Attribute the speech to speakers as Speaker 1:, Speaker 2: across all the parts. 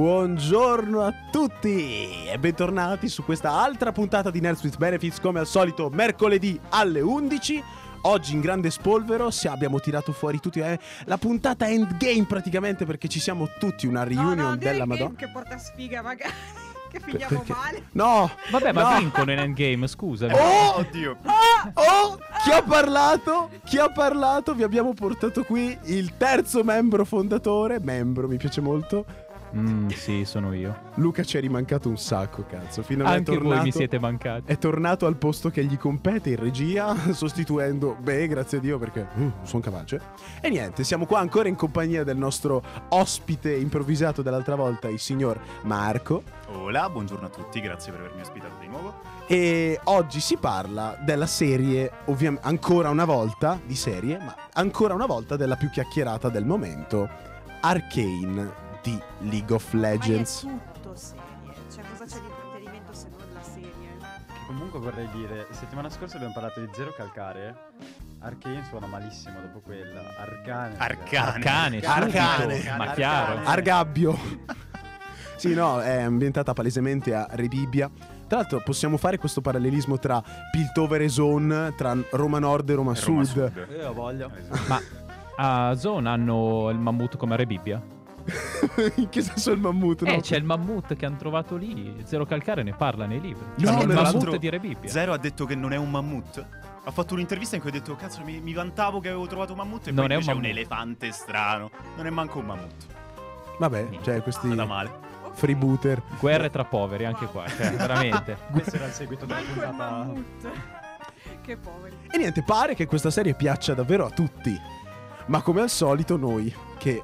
Speaker 1: Buongiorno a tutti e bentornati su questa altra puntata di Nerds with Benefits come al solito mercoledì alle 11. Oggi in grande spolvero se abbiamo tirato fuori tutti eh, la puntata endgame praticamente perché ci siamo tutti una reunion
Speaker 2: no, no,
Speaker 1: della Madonna.
Speaker 2: Che porta sfiga magari. Che finiamo
Speaker 1: perché-
Speaker 2: male.
Speaker 1: No!
Speaker 3: Vabbè, ma
Speaker 1: no.
Speaker 3: vincono in endgame, scusami.
Speaker 1: Oh!
Speaker 4: Oddio.
Speaker 1: Oh, chi ha parlato? Chi ha parlato? Vi abbiamo portato qui il terzo membro fondatore. Membro, mi piace molto.
Speaker 3: Mm, sì, sono io.
Speaker 1: Luca ci è rimancato un sacco, cazzo. Finalmente
Speaker 3: Anche
Speaker 1: è tornato,
Speaker 3: voi mi siete mancati.
Speaker 1: È tornato al posto che gli compete in regia, sostituendo Beh, grazie a Dio perché uh, sono capace. E niente, siamo qua ancora in compagnia del nostro ospite improvvisato dell'altra volta, il signor Marco.
Speaker 4: Hola, buongiorno a tutti, grazie per avermi ospitato di nuovo.
Speaker 1: E oggi si parla della serie, ovviamente ancora una volta di serie, ma ancora una volta della più chiacchierata del momento, Arcane di League of Legends.
Speaker 2: Ma è tutto serie. Cioè, cosa c'è di intrattenimento se non la serie?
Speaker 5: Che comunque vorrei dire, settimana scorsa abbiamo parlato di Zero Calcare. Arcane suona malissimo dopo quella. Arcane.
Speaker 4: Arcane.
Speaker 3: Arcane,
Speaker 1: Arcane.
Speaker 3: ma chiaro.
Speaker 1: Argabbio. sì, no, è ambientata palesemente a Rebibbia. Tra l'altro possiamo fare questo parallelismo tra Piltover e Zone, tra Roma Nord e Roma,
Speaker 4: Roma
Speaker 1: Sud.
Speaker 5: Io lo voglio.
Speaker 4: Esatto.
Speaker 3: Ma a Zone hanno il mammut come Re Bibbia?
Speaker 1: In che senso il mammut? No?
Speaker 3: Eh, c'è il mammut che hanno trovato lì. Zero Calcare ne parla nei libri.
Speaker 1: No,
Speaker 3: C'hanno il mammut di Re Bibbia.
Speaker 4: Zero ha detto che non è un mammut. Ha fatto un'intervista in cui ha detto, cazzo, mi, mi vantavo che avevo trovato un mammut e
Speaker 3: Non
Speaker 4: poi
Speaker 3: è un
Speaker 4: invece è un
Speaker 3: mammut.
Speaker 4: elefante strano. Non è manco un mammut.
Speaker 1: Vabbè, cioè questi
Speaker 4: Nada male.
Speaker 1: freebooter.
Speaker 3: Guerre tra poveri, anche qua. Cioè, veramente.
Speaker 5: Questo era il seguito della puntata.
Speaker 2: mammut. che poveri.
Speaker 1: E niente, pare che questa serie piaccia davvero a tutti. Ma come al solito noi, che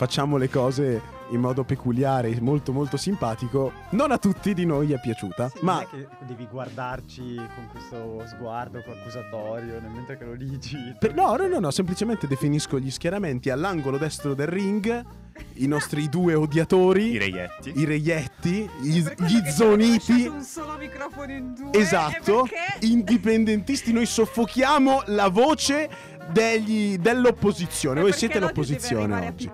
Speaker 1: facciamo le cose in modo peculiare, molto molto simpatico, non a tutti di noi è piaciuta.
Speaker 5: Sì,
Speaker 1: ma
Speaker 5: non è che devi guardarci con questo sguardo accusatorio nel mentre che lo dici.
Speaker 1: per- no, no, no, no, semplicemente definisco gli schieramenti all'angolo destro del ring, i nostri due odiatori,
Speaker 4: I reietti.
Speaker 1: i reietti, gli, gli zoniti.
Speaker 2: un solo microfono in due.
Speaker 1: Esatto,
Speaker 2: perché-
Speaker 1: indipendentisti, noi soffochiamo la voce degli- dell'opposizione. Voi siete l'opposizione oggi.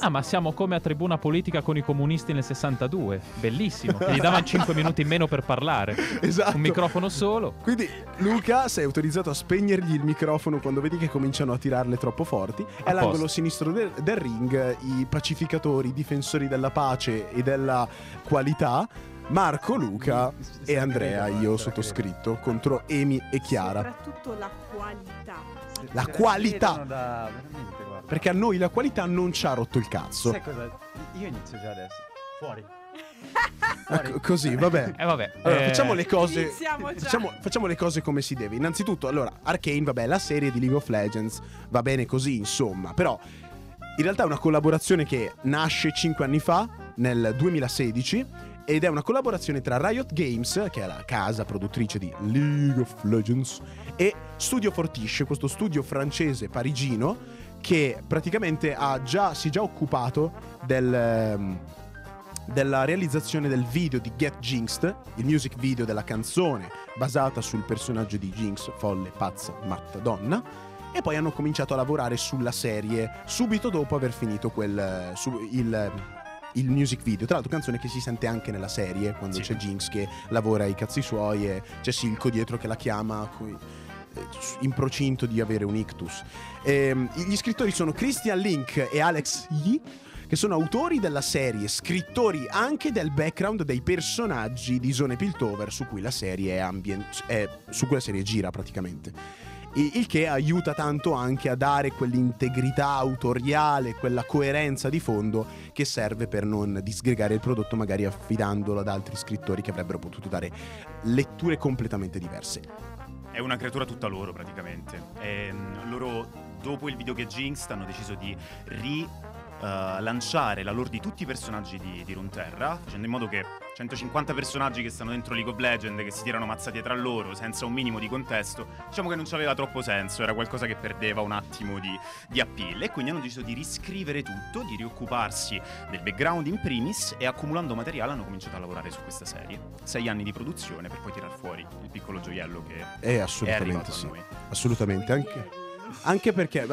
Speaker 3: Ah, ma siamo come a tribuna politica con i comunisti nel 62. Bellissimo. Gli davano 5 minuti in meno per parlare.
Speaker 1: Esatto.
Speaker 3: Un microfono solo.
Speaker 1: Quindi, Luca, sei autorizzato a spegnergli il microfono quando vedi che cominciano a tirarle troppo forti. E all'angolo
Speaker 3: posto.
Speaker 1: sinistro del, del ring, i pacificatori, i difensori della pace e della qualità. Marco, Luca e Andrea, io sottoscritto, contro Emi e Chiara.
Speaker 2: Soprattutto la qualità.
Speaker 1: La qualità.
Speaker 5: Da...
Speaker 1: Perché a noi la qualità non ci ha rotto il cazzo.
Speaker 5: Sai cosa? Io inizio già adesso. Fuori.
Speaker 1: Ecco, così, vabbè.
Speaker 3: Eh, vabbè.
Speaker 1: Allora,
Speaker 3: eh,
Speaker 1: facciamo le cose.
Speaker 2: Iniziamo già.
Speaker 1: Facciamo, facciamo le cose come si deve. Innanzitutto, allora, Arcane, vabbè, la serie di League of Legends va bene così, insomma. Però, in realtà è una collaborazione che nasce 5 anni fa, nel 2016. Ed è una collaborazione tra Riot Games, che è la casa produttrice di League of Legends, e Studio Fortiche, questo studio francese parigino che praticamente già, si è già occupato del, ehm, della realizzazione del video di Get Jinxed, il music video della canzone basata sul personaggio di Jinx, folle, pazza, matta donna. E poi hanno cominciato a lavorare sulla serie subito dopo aver finito quel, eh, su- il, il music video. Tra l'altro, canzone che si sente anche nella serie quando
Speaker 4: Sì.
Speaker 1: c'è Jinx che lavora ai cazzi suoi e c'è Silco dietro che la chiama eh, in procinto di avere un ictus. Ehm, gli scrittori sono Christian Link e Alex Yi, che sono autori della serie, scrittori anche del background dei personaggi di Zone Piltover su cui la serie è, ambien- è- su cui la serie gira praticamente. Il che aiuta tanto anche a dare quell'integrità autoriale, quella coerenza di fondo che serve per non disgregare il prodotto, magari affidandolo ad altri scrittori che avrebbero potuto dare letture completamente diverse.
Speaker 4: È una creatura tutta loro praticamente. Ehm, loro dopo il video che Jinx hanno deciso di ri eh, lanciare la lore di tutti i personaggi di, di Runeterra, facendo in modo che 150 personaggi che stanno dentro League of Legends, che si tirano mazzate tra loro senza un minimo di contesto, diciamo che non aveva troppo senso, era qualcosa che perdeva un attimo di, di appeal. E quindi hanno deciso di riscrivere tutto, di rioccuparsi del background in primis e accumulando materiale hanno cominciato a lavorare su questa serie. Sei anni di produzione per poi tirar fuori il piccolo gioiello che
Speaker 1: Eh,
Speaker 4: è
Speaker 1: assolutamente
Speaker 4: arrivato
Speaker 1: sì. Assolutamente, anche, anche perché...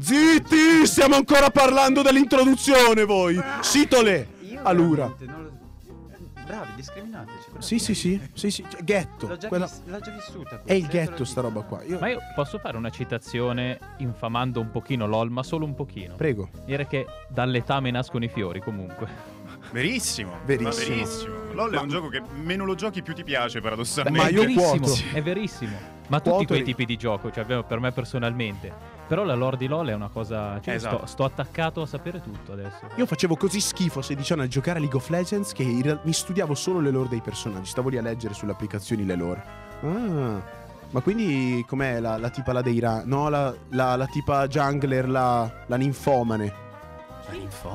Speaker 1: Zitti! Stiamo ancora parlando dell'introduzione voi! Sitole!
Speaker 5: Lo- eh, Bravi, discriminateci.
Speaker 1: Sì, sì, sì, sì, sì, cioè, ghetto.
Speaker 5: L'ho già,
Speaker 1: quella-
Speaker 5: vis- l'ho già vissuta.
Speaker 1: È il ghetto sta roba qua. Io...
Speaker 3: Ma io posso fare una citazione infamando un pochino LOL, ma solo un pochino.
Speaker 1: Prego.
Speaker 3: Dire che dall'etame nascono i fiori, comunque.
Speaker 4: Verissimo.
Speaker 1: Verissimo.
Speaker 4: Ma verissimo. LOL è un gioco che meno lo giochi più ti piace, paradossalmente.
Speaker 1: Ma
Speaker 3: è
Speaker 1: io
Speaker 3: verissimo,
Speaker 1: quoto.
Speaker 3: è verissimo. Ma tutti
Speaker 1: Quoto
Speaker 3: quei tipi di gioco, cioè per me personalmente. Però la lore di LOL è una cosa. Cioè,
Speaker 4: Esatto.
Speaker 3: sto, sto attaccato a sapere tutto adesso.
Speaker 1: Io facevo così schifo a 16 anni a giocare a League of Legends che real- mi studiavo solo le lore dei personaggi. Stavo lì a leggere sulle applicazioni le lore. Ah. Ma quindi com'è la, la tipa la dei ra- No, la, la- la tipa jungler, la, la ninfomane.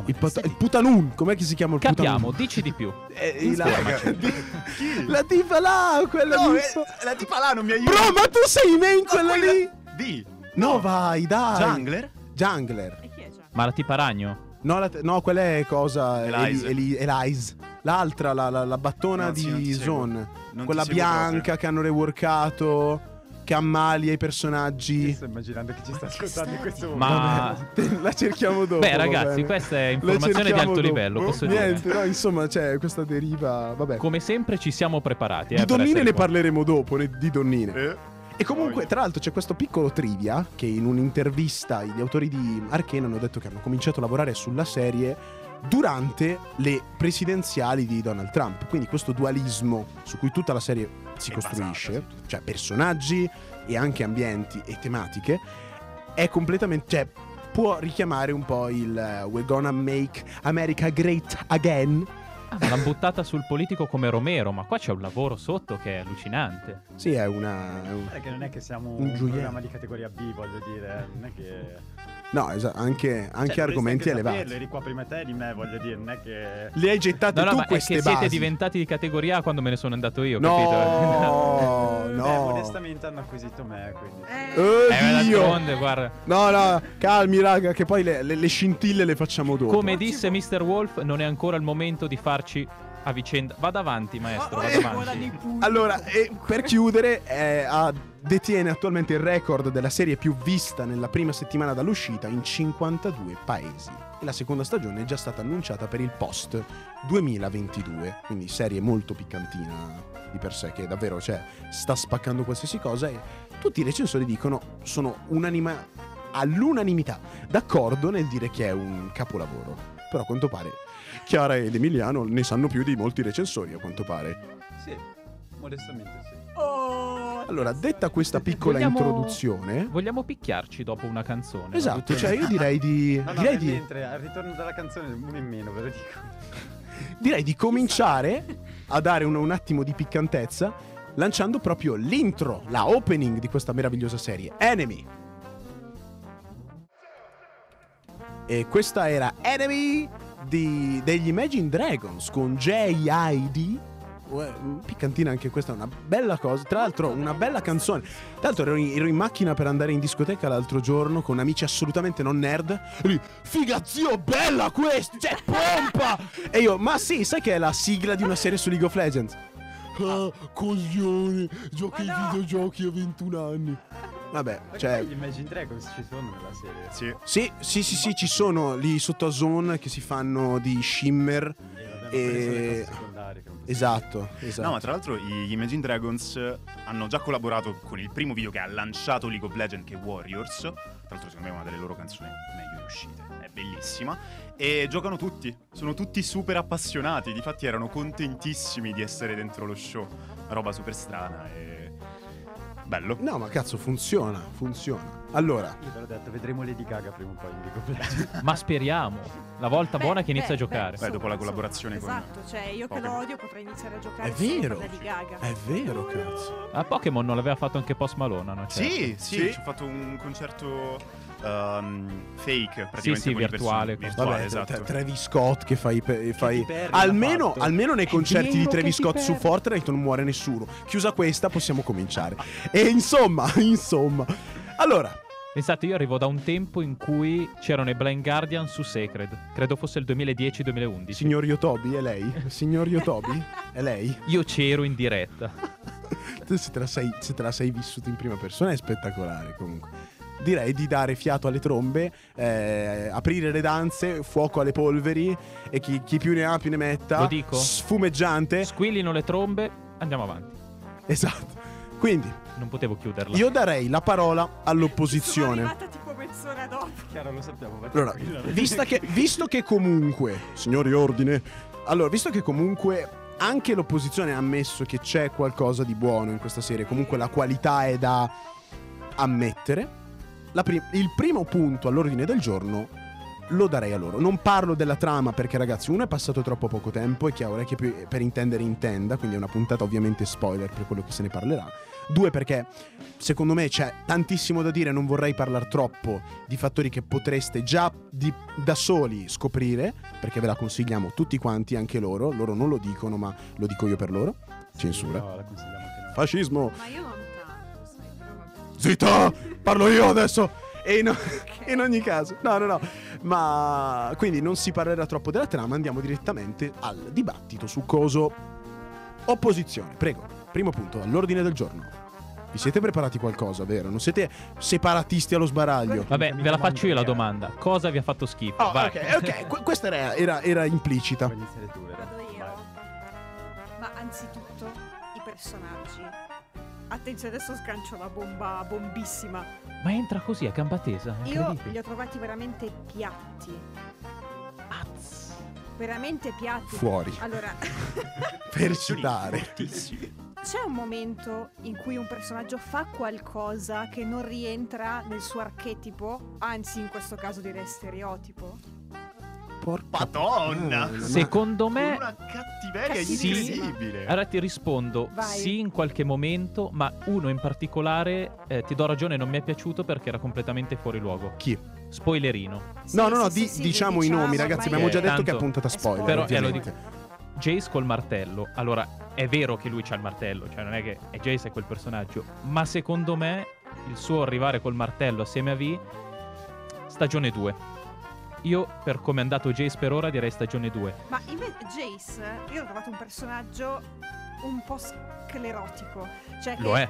Speaker 1: Il, pata- il putanun. Com'è che si chiama il
Speaker 3: Capiamo,
Speaker 1: putanun?
Speaker 3: dici di più.
Speaker 1: Eh, la, la tipa là, quella
Speaker 4: No,
Speaker 1: lì.
Speaker 4: eh, la tipa là non mi aiuta.
Speaker 1: Bro, ma tu sei main
Speaker 4: No,
Speaker 1: quella
Speaker 4: quella-
Speaker 1: lì?
Speaker 4: Di.
Speaker 1: No, vai, dai.
Speaker 4: Jungler?
Speaker 1: Jungler.
Speaker 2: E chi è?
Speaker 3: Ma la tipa ragno?
Speaker 1: No, la- no, quella è cosa.
Speaker 4: Elise.
Speaker 1: Eli- Eli- Elise. L'altra, la, la- la battona
Speaker 4: No, non
Speaker 1: di. Zone. Quella bianca
Speaker 4: proprio.
Speaker 1: che hanno reworkato. Che ammalia i
Speaker 5: Io
Speaker 1: personaggi.
Speaker 5: sto immaginando che ci sta ascoltando in questo momento.
Speaker 3: Ma.
Speaker 1: La cerchiamo dopo.
Speaker 3: Beh, ragazzi, questa è informazione di alto
Speaker 1: dopo.
Speaker 3: livello. Posso
Speaker 1: Niente,
Speaker 3: dire.
Speaker 1: no, insomma, c'è questa deriva. Vabbè.
Speaker 3: Come sempre ci siamo preparati. eh,
Speaker 1: di donnine ne
Speaker 3: qua.
Speaker 1: parleremo dopo. ne- Di donnine.
Speaker 4: Eh?
Speaker 1: E comunque, tra l'altro, c'è questo piccolo trivia che in un'intervista gli autori di Arkane hanno detto che hanno cominciato a lavorare sulla serie durante le presidenziali di Donald Trump. Quindi questo dualismo su cui tutta la serie si costruisce,
Speaker 4: basata,
Speaker 1: cioè personaggi e anche ambienti e tematiche, è completamente... Cioè, può richiamare un po' il eh, We're gonna make America great again.
Speaker 3: Ah, ma l'hanno buttata sul politico come Romero, ma qua c'è un lavoro sotto che è allucinante.
Speaker 1: Sì, è una... è un-
Speaker 5: che non è che siamo
Speaker 1: Un
Speaker 5: un, programma di categoria B, voglio dire. Non è che.
Speaker 1: No, esa- anche, anche
Speaker 5: Cioè,
Speaker 1: argomenti
Speaker 5: anche
Speaker 1: elevati.
Speaker 5: saperlo, Eri qua prima te di me, voglio dire. Non è che.
Speaker 1: Le hai gettate
Speaker 3: No, no,
Speaker 1: tu
Speaker 3: ma è
Speaker 1: queste
Speaker 3: che
Speaker 1: basi.
Speaker 3: siete diventati di categoria A quando me ne sono andato io,
Speaker 1: No,
Speaker 3: capito?
Speaker 5: Beh,
Speaker 1: no.
Speaker 5: onestamente hanno acquisito me, quindi.
Speaker 2: Eh,
Speaker 1: Oh,
Speaker 3: Eh, guarda.
Speaker 1: No, no, calmi, raga, che poi le, le- le scintille le facciamo dopo.
Speaker 3: Come disse Mr. Wolf, non è ancora il momento di farci a vicenda. Vada avanti, maestro,
Speaker 2: oh,
Speaker 3: vada
Speaker 2: eh,
Speaker 3: avanti.
Speaker 1: Allora, e per chiudere, eh, ha- detiene attualmente il record della serie più vista nella prima settimana dall'uscita in 52 paesi. E la seconda stagione è già stata annunciata per il post 2022. Quindi serie molto piccantina di per sé, che davvero cioè, sta spaccando qualsiasi cosa. E tutti i recensori dicono, sono unanima, all'unanimità d'accordo nel dire che è un capolavoro. Però a quanto pare Chiara ed Emiliano ne sanno più di molti recensori, a quanto pare.
Speaker 5: Sì, modestamente sì.
Speaker 2: Oh,
Speaker 1: Allora, detta questa piccola
Speaker 3: Vogliamo-
Speaker 1: introduzione,
Speaker 3: Vogliamo picchiarci dopo una canzone.
Speaker 1: esatto, cioè io direi di,
Speaker 5: No, no,
Speaker 1: direi di,
Speaker 5: mentre al ritorno dalla canzone uno in meno, ve lo dico.
Speaker 1: direi di cominciare a dare un, un attimo di piccantezza lanciando proprio l'intro, la opening di questa meravigliosa serie, Enemy. E questa era Enemy di- degli Imagine Dragons con J.I.D. Uè, Piccantina anche questa è una bella cosa. Tra l'altro, una bella canzone. Tra l'altro, ero in, ero in macchina per andare in discoteca l'altro giorno con amici assolutamente non nerd. E lì, figa zio, bella questa! Cioè, pompa! e io, ma sì, sai che è la sigla di una serie su League of Legends? Ah, coglione, giochi ai
Speaker 2: no!
Speaker 1: videogiochi a 21 anni. Vabbè,
Speaker 5: Ma
Speaker 1: cioè.
Speaker 5: gli Imagine Dragons ci sono nella serie.
Speaker 4: Sì.
Speaker 1: Sì, sì, sì, sì, ci sono lì sotto a Zone che si fanno di shimmer.
Speaker 5: Ma
Speaker 1: E- Esatto, esatto.
Speaker 4: No, ma tra l'altro gli Imagine Dragons hanno già collaborato con il primo video che ha lanciato League of Legends, che è Warriors. Tra l'altro, secondo me è una delle loro canzoni meglio riuscite. È bellissima. E giocano tutti. Sono tutti super appassionati. Difatti, erano contentissimi di essere dentro lo show. Una roba super strana e. Bello.
Speaker 1: No, ma cazzo, funziona, funziona. Allora,
Speaker 5: Io te l'ho detto, vedremo Lady Gaga prima o poi in League.
Speaker 3: Ma speriamo. La volta
Speaker 2: Beh,
Speaker 3: buona che inizia
Speaker 2: beh,
Speaker 3: a giocare.
Speaker 2: beh,
Speaker 4: dopo la
Speaker 2: insomma,
Speaker 4: collaborazione con-
Speaker 2: Esatto, cioè io che lo odio potrei iniziare a giocare
Speaker 1: è vero.
Speaker 2: Lady Gaga.
Speaker 1: È vero, cazzo.
Speaker 3: A Pokémon non l'aveva fatto anche Post Malone, no? Certo.
Speaker 4: Sì, sì,
Speaker 1: Sì.
Speaker 4: ci ho fatto un concerto ehm, fake praticamente
Speaker 3: Sì, sì, virtuale,
Speaker 4: virtuale,
Speaker 1: Vabbè,
Speaker 4: esatto.
Speaker 1: tra- Travis Scott che fai. pe- fai-
Speaker 5: Perry
Speaker 1: almeno, almeno nei concerti di Travis Scott su. Fortnite non muore nessuno. Chiusa questa, possiamo cominciare. e insomma, insomma. Allora,
Speaker 3: Pensate, io arrivo da un tempo in cui c'erano i Blind Guardian su Sacred. Credo fosse il 2010-2011.
Speaker 1: signor Yotobi, è lei? Signor Yotobi? È lei?
Speaker 3: Io c'ero in diretta.
Speaker 1: Tu se te, la sei, se te la sei vissuta in prima persona è spettacolare comunque. Direi di dare fiato alle trombe, eh, aprire le danze, fuoco alle polveri e chi, chi più ne ha più ne metta.
Speaker 3: Lo dico?
Speaker 1: Sfumeggiante.
Speaker 3: Squillino le trombe, andiamo avanti.
Speaker 1: Esatto. Quindi
Speaker 3: Non potevo chiuderla.
Speaker 1: io darei la parola
Speaker 2: Sono
Speaker 1: all'opposizione.
Speaker 2: arrivata tipo mezz'ora dopo.
Speaker 5: Chiaro, lo sappiamo.
Speaker 1: Allora, che, visto che comunque, signori ordine, allora, visto che comunque anche l'opposizione ha ammesso che c'è qualcosa di buono in questa serie, comunque la qualità è da ammettere, la pri- il primo punto all'ordine del giorno lo darei a loro. Non parlo della trama perché ragazzi, uno è passato troppo poco tempo e chi ha orecchie per intendere intenda, quindi è una puntata ovviamente spoiler per quello che se ne parlerà. Due perché secondo me c'è tantissimo da dire, non vorrei parlare troppo di fattori che potreste già di- da soli scoprire, perché ve la consigliamo tutti quanti, anche loro, loro non lo dicono, ma lo dico io per loro. Censura.
Speaker 5: No, la consigliamo anche noi.
Speaker 1: Fascismo.
Speaker 2: Ma io
Speaker 1: Zitta! Parlo io adesso! E in, in ogni caso, no, no, no. Ma quindi non si parlerà troppo della trama, andiamo direttamente al dibattito su coso. Opposizione, prego. Primo punto, all'ordine del giorno. Vi siete preparati qualcosa, vero? Non siete separatisti allo sbaraglio.
Speaker 3: Vabbè, ve la faccio io la domanda. Cosa vi ha fatto schifo?
Speaker 1: Oh,
Speaker 3: Vai.
Speaker 1: ok, ok, que- questa era, era- era implicita.
Speaker 2: Vado io.
Speaker 5: Vai.
Speaker 2: Ma anzitutto i personaggi. Attenzione, adesso sgancio la bomba bombissima.
Speaker 3: Ma entra così a gamba tesa?
Speaker 2: Io li ho trovati veramente piatti.
Speaker 3: Az.
Speaker 2: Veramente piatti.
Speaker 1: Fuori.
Speaker 2: Allora,
Speaker 1: Per citare.
Speaker 2: C'è un momento in cui un personaggio fa qualcosa che non rientra nel suo archetipo, anzi in questo caso direi stereotipo.
Speaker 1: Porca
Speaker 4: Madonna!
Speaker 1: puttana, ma-
Speaker 3: Secondo
Speaker 4: Con
Speaker 3: me
Speaker 4: una cattiveria
Speaker 2: Cattivissima.
Speaker 4: incredibile.
Speaker 3: Allora ti rispondo
Speaker 2: Vai.
Speaker 3: sì in qualche momento, ma uno in particolare eh, ti do ragione, non mi è piaciuto perché era completamente fuori luogo.
Speaker 1: Chi?
Speaker 3: Spoilerino.
Speaker 2: Sì,
Speaker 1: No, no, no,
Speaker 2: sì,
Speaker 1: di-
Speaker 2: sì, sì,
Speaker 1: diciamo i nomi, ragazzi. Abbiamo
Speaker 2: è-
Speaker 1: già detto che è puntata
Speaker 2: è
Speaker 1: spoiler.
Speaker 3: Però, eh, lo
Speaker 1: ovviamente.
Speaker 3: Jace col martello. Allora, è vero che lui c'ha il martello, cioè non è che è Jace è quel personaggio, ma secondo me il suo arrivare col martello assieme a V stagione 2. Io per come è andato Jace per ora direi stagione 2.
Speaker 2: Ma invece Jace, io ho trovato un personaggio un po' sclerotico. Cioè
Speaker 3: Lo è.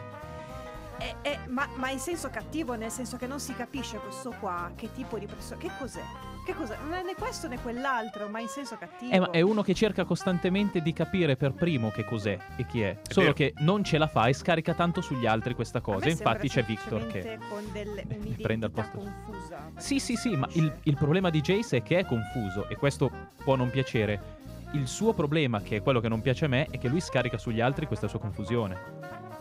Speaker 2: è- è- ma, ma in senso cattivo, nel senso che non si capisce questo qua che tipo di persona. Che cos'è? Che cos'è? Non è né questo né quell'altro, ma in senso cattivo.
Speaker 3: Eh, ma è uno che cerca costantemente di capire per primo che cos'è e chi è. Solo
Speaker 4: vero.
Speaker 3: che non ce la fa e scarica tanto sugli altri questa cosa. Infatti c'è Victor che...
Speaker 2: con del,
Speaker 3: mi prende al posto.
Speaker 2: confusa.
Speaker 3: Sì, sì, sì, ma il, il problema di Jace è che è confuso e questo può non piacere. Il suo problema, che è quello che non piace a me, è che lui scarica sugli altri questa sua confusione.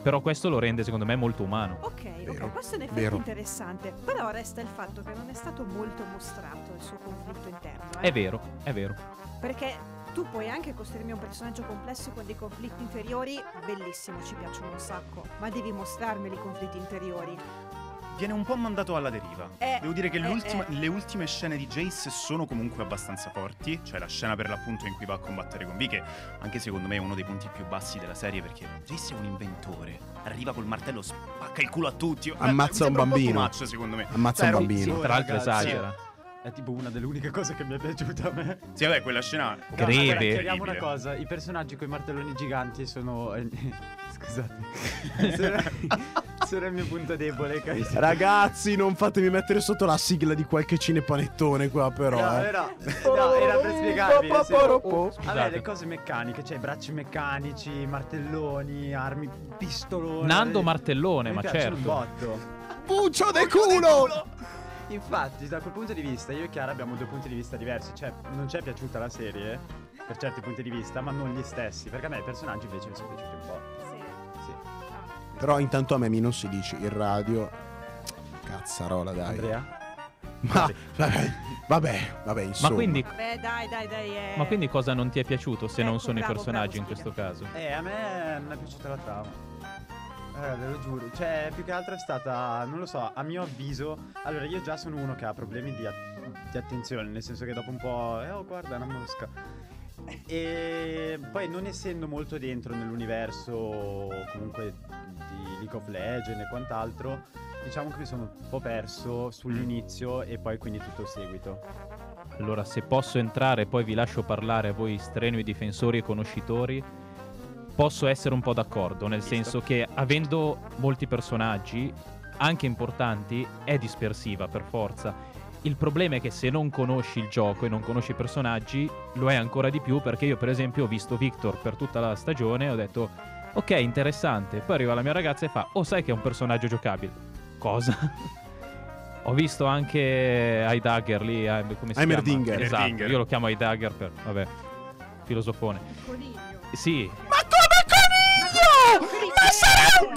Speaker 3: Però questo lo rende, secondo me, molto umano.
Speaker 2: Ok,
Speaker 1: Vero,
Speaker 2: ok, questo è in effetti
Speaker 1: vero.
Speaker 2: interessante. Però resta il fatto che non è stato molto mostrato il suo conflitto interno. eh.
Speaker 3: È vero, è vero.
Speaker 2: Perché tu puoi anche costruirmi un personaggio complesso con dei conflitti interiori, bellissimo, ci piacciono un sacco, ma devi mostrarmeli i conflitti interiori.
Speaker 4: Viene un po' mandato alla deriva.
Speaker 2: Eh,
Speaker 4: Devo dire che
Speaker 2: eh, eh.
Speaker 4: le ultime scene di Jace sono comunque abbastanza forti. Cioè la scena per l'appunto in cui va a combattere con V, che anche secondo me è uno dei punti più bassi della serie, perché Jace è un inventore. Arriva col martello, spacca il culo a tutti. Eh,
Speaker 1: Ammazza un bambino.
Speaker 4: po' too much, secondo me.
Speaker 1: Ammazza un
Speaker 4: Cioè,
Speaker 1: bambino.
Speaker 5: sì.
Speaker 3: Tra l'altro esagera.
Speaker 5: È tipo una delle uniche cose che mi è piaciuta a me.
Speaker 4: Sì, vabbè, quella scena.
Speaker 3: Greve.
Speaker 5: No, chiariamo una cosa: i personaggi con i martelloni giganti sono. Scusate. sono, il mio punto debole, capito?
Speaker 1: Ragazzi, non fatemi mettere sotto la sigla di qualche cinepanettone qua, però.
Speaker 5: No,
Speaker 1: eh.
Speaker 5: no, no, era per spiegarvi. nel senso- Vabbè, le cose meccaniche, cioè bracci meccanici, martelloni, armi, pistoloni.
Speaker 3: Nando Martellone,
Speaker 5: Mi
Speaker 3: ma certo.
Speaker 5: un botto.
Speaker 1: Puccio de culo!
Speaker 5: Infatti, da quel punto di vista, io e Chiara abbiamo due punti di vista diversi. Cioè, non ci è piaciuta la serie, per certi punti di vista, ma non gli stessi. Perché a me i personaggi invece mi sono piaciuti un po'.
Speaker 1: Però intanto a me mi non si dice il radio. Cazzarola, dai.
Speaker 5: Andrea?
Speaker 1: Ma vabbè, vabbè, vabbè, insomma.
Speaker 3: Ma quindi,
Speaker 2: Vabbè, dai, dai, dai. eh.
Speaker 3: ma quindi cosa non ti è piaciuto se non
Speaker 2: Ecco,
Speaker 3: sono i
Speaker 2: bravo,
Speaker 3: personaggi in
Speaker 2: bravo,
Speaker 3: questo caso?
Speaker 5: Eh, a me non è piaciuta la trama. Eh, ve lo giuro. Cioè, più che altro è stata, non lo so, a mio avviso. Allora, io già sono uno che ha problemi di, at- di attenzione, nel senso che dopo un po'. Eh, oh, guarda, una mosca. E poi, non essendo molto dentro nell'universo comunque di League of Legends e quant'altro, diciamo che mi sono un po' perso sull'inizio e poi quindi tutto il seguito.
Speaker 3: Allora, se posso entrare, poi vi lascio parlare a voi strenui difensori e conoscitori. Posso essere un po' d'accordo, nel
Speaker 4: Visto.
Speaker 3: senso che avendo molti personaggi, anche importanti, è dispersiva per forza. Il problema è che se non conosci il gioco e non conosci i personaggi, lo è ancora di più perché io per esempio ho visto Victor per tutta la stagione e ho detto ok interessante, poi arriva la mia ragazza e fa oh sai che è un personaggio giocabile. Cosa? ho visto anche Heidagger lì, eh, come si
Speaker 1: Heimerdinger.
Speaker 3: chiama? Esatto, io lo chiamo Heidagger per, vabbè, filosofone.
Speaker 2: Il coniglio.
Speaker 3: Sì,
Speaker 1: Ma come coniglio? Ma sarà un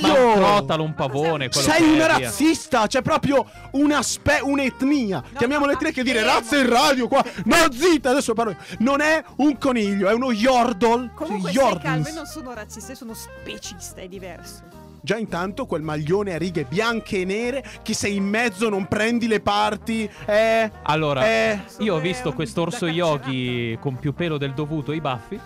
Speaker 3: ma un crotalo, un pavone,
Speaker 1: Sei un razzista, c'è proprio una spe- un'etnia. Chiamiamola etnia che dire razza in radio qua. No, zitta, adesso parlo. Non è un coniglio, è uno yordle.
Speaker 2: Comunque stai calmo, non sono razzista, sono specista, è diverso.
Speaker 1: Già intanto quel maglione a righe bianche e nere che sei in mezzo non prendi le parti. Eh,
Speaker 3: Allora,
Speaker 1: eh.
Speaker 3: io ho visto quest'orso yogi con più pelo del dovuto e i baffi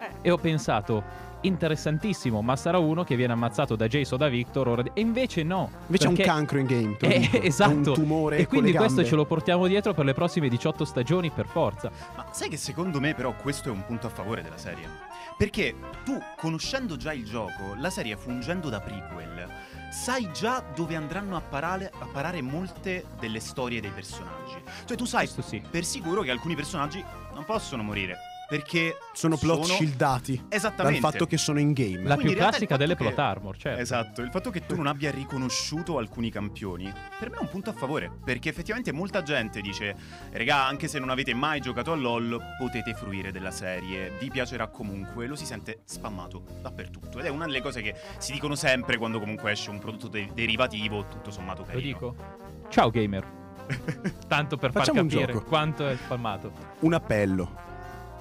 Speaker 2: Eh.
Speaker 3: e ho pensato interessantissimo, ma sarà uno che viene ammazzato da Jace o da Victor ora e invece no.
Speaker 1: Invece è un cancro in game. te lo
Speaker 3: Eh.
Speaker 1: È
Speaker 3: esatto.
Speaker 1: un tumore
Speaker 3: e quindi questo ce lo portiamo dietro per le prossime 18 stagioni per forza.
Speaker 4: Ma sai che secondo me però questo è un punto a favore della serie? Perché tu, conoscendo già il gioco, la serie fungendo da prequel, sai già dove andranno a parare, a parare molte delle storie dei personaggi. Cioè tu sai
Speaker 3: sì.
Speaker 4: per sicuro che alcuni personaggi non possono morire. Perché
Speaker 1: Sono plot shieldati dal
Speaker 4: Esattamente.
Speaker 1: fatto che sono in game.
Speaker 3: La
Speaker 4: Quindi
Speaker 3: più classica delle
Speaker 4: fatto
Speaker 3: plot
Speaker 4: che-
Speaker 3: armor, certo.
Speaker 4: Esatto, il fatto che tu non abbia riconosciuto alcuni campioni, per me è un punto a favore, perché effettivamente molta gente dice, regà, anche se non avete mai giocato a LoL, potete fruire della serie, vi piacerà comunque, lo si sente spammato dappertutto. Ed è una delle cose che si dicono sempre quando comunque esce un prodotto de- derivativo, tutto sommato
Speaker 3: Lo
Speaker 4: carino.
Speaker 3: dico. Ciao gamer. Tanto per far
Speaker 1: Facciamo un
Speaker 3: capire
Speaker 1: gioco.
Speaker 3: quanto è spalmato.
Speaker 1: Un appello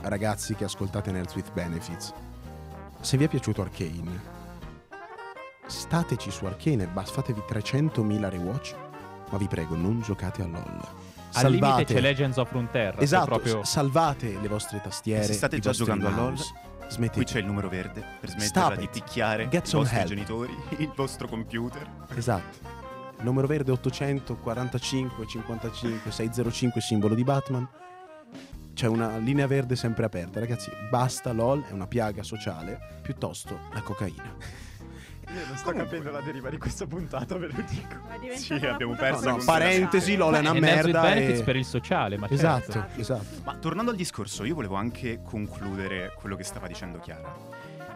Speaker 1: ragazzi che ascoltate Nerds with Benefits. Se vi è piaciuto Arcane, stateci su Arcane e basta, fatevi 300.000 rewatch. Ma vi prego, non giocate a LOL.
Speaker 3: Al limite
Speaker 1: Salvate,
Speaker 3: c'è Legends of Runeterra.
Speaker 1: esatto,
Speaker 3: proprio...
Speaker 1: salvate le vostre tastiere.
Speaker 4: Se state già giocando a LOL,
Speaker 1: mouse.
Speaker 4: Qui
Speaker 1: Smettete.
Speaker 4: c'è il numero verde per
Speaker 1: Stop
Speaker 4: smetterla di picchiare
Speaker 1: Get
Speaker 4: i vostri
Speaker 1: help.
Speaker 4: genitori, il vostro computer.
Speaker 1: Esatto. Il numero verde 845 55 605 simbolo di Batman. C'è una linea verde sempre aperta, ragazzi. Basta LOL, è una piaga sociale, piuttosto la cocaina.
Speaker 5: Io non sto capendo la deriva di questa puntata, ve lo dico.
Speaker 4: Sì, abbiamo perso
Speaker 1: No, no, parentesi, LOL è una
Speaker 3: with
Speaker 1: merda.
Speaker 3: Benefits
Speaker 1: e-
Speaker 3: per il sociale, ma
Speaker 1: Esatto,
Speaker 3: certo.
Speaker 1: esatto.
Speaker 4: Ma tornando al discorso, io volevo anche concludere quello che stava dicendo Chiara.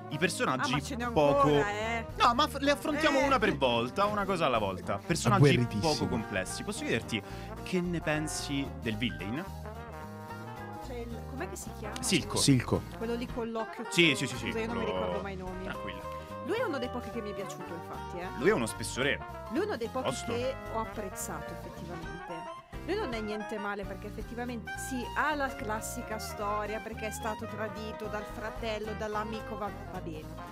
Speaker 4: I
Speaker 2: Ah,
Speaker 4: personaggi
Speaker 2: ma ce n'è
Speaker 4: poco.
Speaker 2: ancora, eh.
Speaker 4: No, ma f- le affrontiamo
Speaker 2: Eh.
Speaker 4: una per volta, una cosa alla volta. Personaggi poco complessi. Posso chiederti che ne pensi del villain?
Speaker 2: Com'è che si chiama?
Speaker 4: Silco.
Speaker 1: Silco.
Speaker 2: Quello lì con l'occhio.
Speaker 4: Sì, sì, sì, sì.
Speaker 2: Scusa, io non mi ricordo mai i nomi.
Speaker 4: Tranquilla.
Speaker 2: Lui è uno dei pochi che mi è piaciuto, infatti, eh.
Speaker 4: Lui è uno spessore.
Speaker 2: Lui è uno dei pochi
Speaker 4: Tosto.
Speaker 2: che ho apprezzato, effettivamente. Lui non è niente male perché effettivamente sì, ha la classica storia perché è stato tradito dal fratello, dall'amico, va, va bene.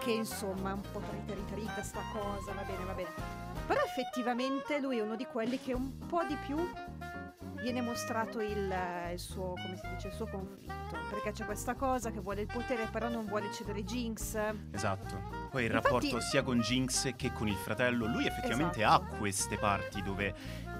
Speaker 2: Che insomma è un po' trita sta cosa, va bene, va bene. Però effettivamente lui è uno di quelli che un po' di più viene mostrato il, il suo, come si dice, il suo conflitto. Perché c'è questa cosa che vuole il potere però non vuole cedere Jinx.
Speaker 4: Esatto. Poi il
Speaker 2: Infatti-
Speaker 4: rapporto sia con Jinx che con il fratello. Lui effettivamente
Speaker 2: Esatto.
Speaker 4: ha queste parti dove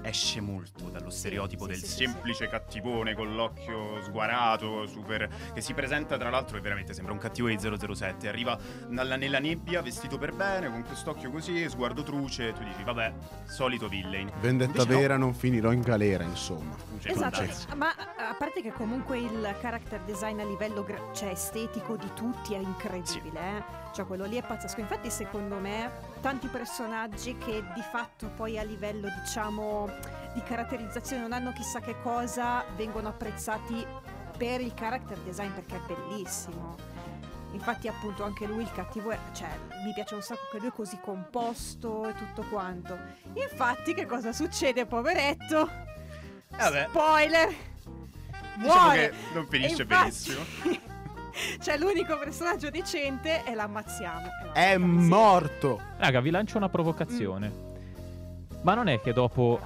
Speaker 4: esce molto dallo stereotipo
Speaker 2: sì,
Speaker 4: del
Speaker 2: sì, sì,
Speaker 4: semplice cattivone con l'occhio sguarato, super. che si presenta tra l'altro e veramente sembra un cattivo di 007. Arriva nella, nella nebbia, vestito per bene, con quest'occhio così, sguardo truce. Tu dici, vabbè, solito villain.
Speaker 1: Vendetta
Speaker 4: Invece no.
Speaker 1: vera, non finirò in galera, insomma.
Speaker 4: Cioè,
Speaker 2: Esatto,
Speaker 4: concetto.
Speaker 2: ma a parte che comunque il character design a livello gra- cioè estetico di tutti è incredibile, eh? Cioè quello lì è pazzesco. Infatti secondo me tanti personaggi che di fatto poi a livello diciamo di caratterizzazione non hanno chissà che cosa vengono apprezzati per il character design perché è bellissimo. Infatti appunto anche lui il cattivo è, cioè mi piace un sacco che lui è così composto e tutto quanto. Infatti che cosa succede poveretto?
Speaker 4: Eh,
Speaker 2: Spoiler!
Speaker 4: diciamo
Speaker 2: Muore!
Speaker 4: che non finisce
Speaker 2: infatti-
Speaker 4: benissimo.
Speaker 2: cioè, l'unico personaggio decente e l'ammazziamo. E
Speaker 1: È
Speaker 2: vabbè, sì.
Speaker 1: morto.
Speaker 3: Raga, vi lancio una provocazione. Ma non è che dopo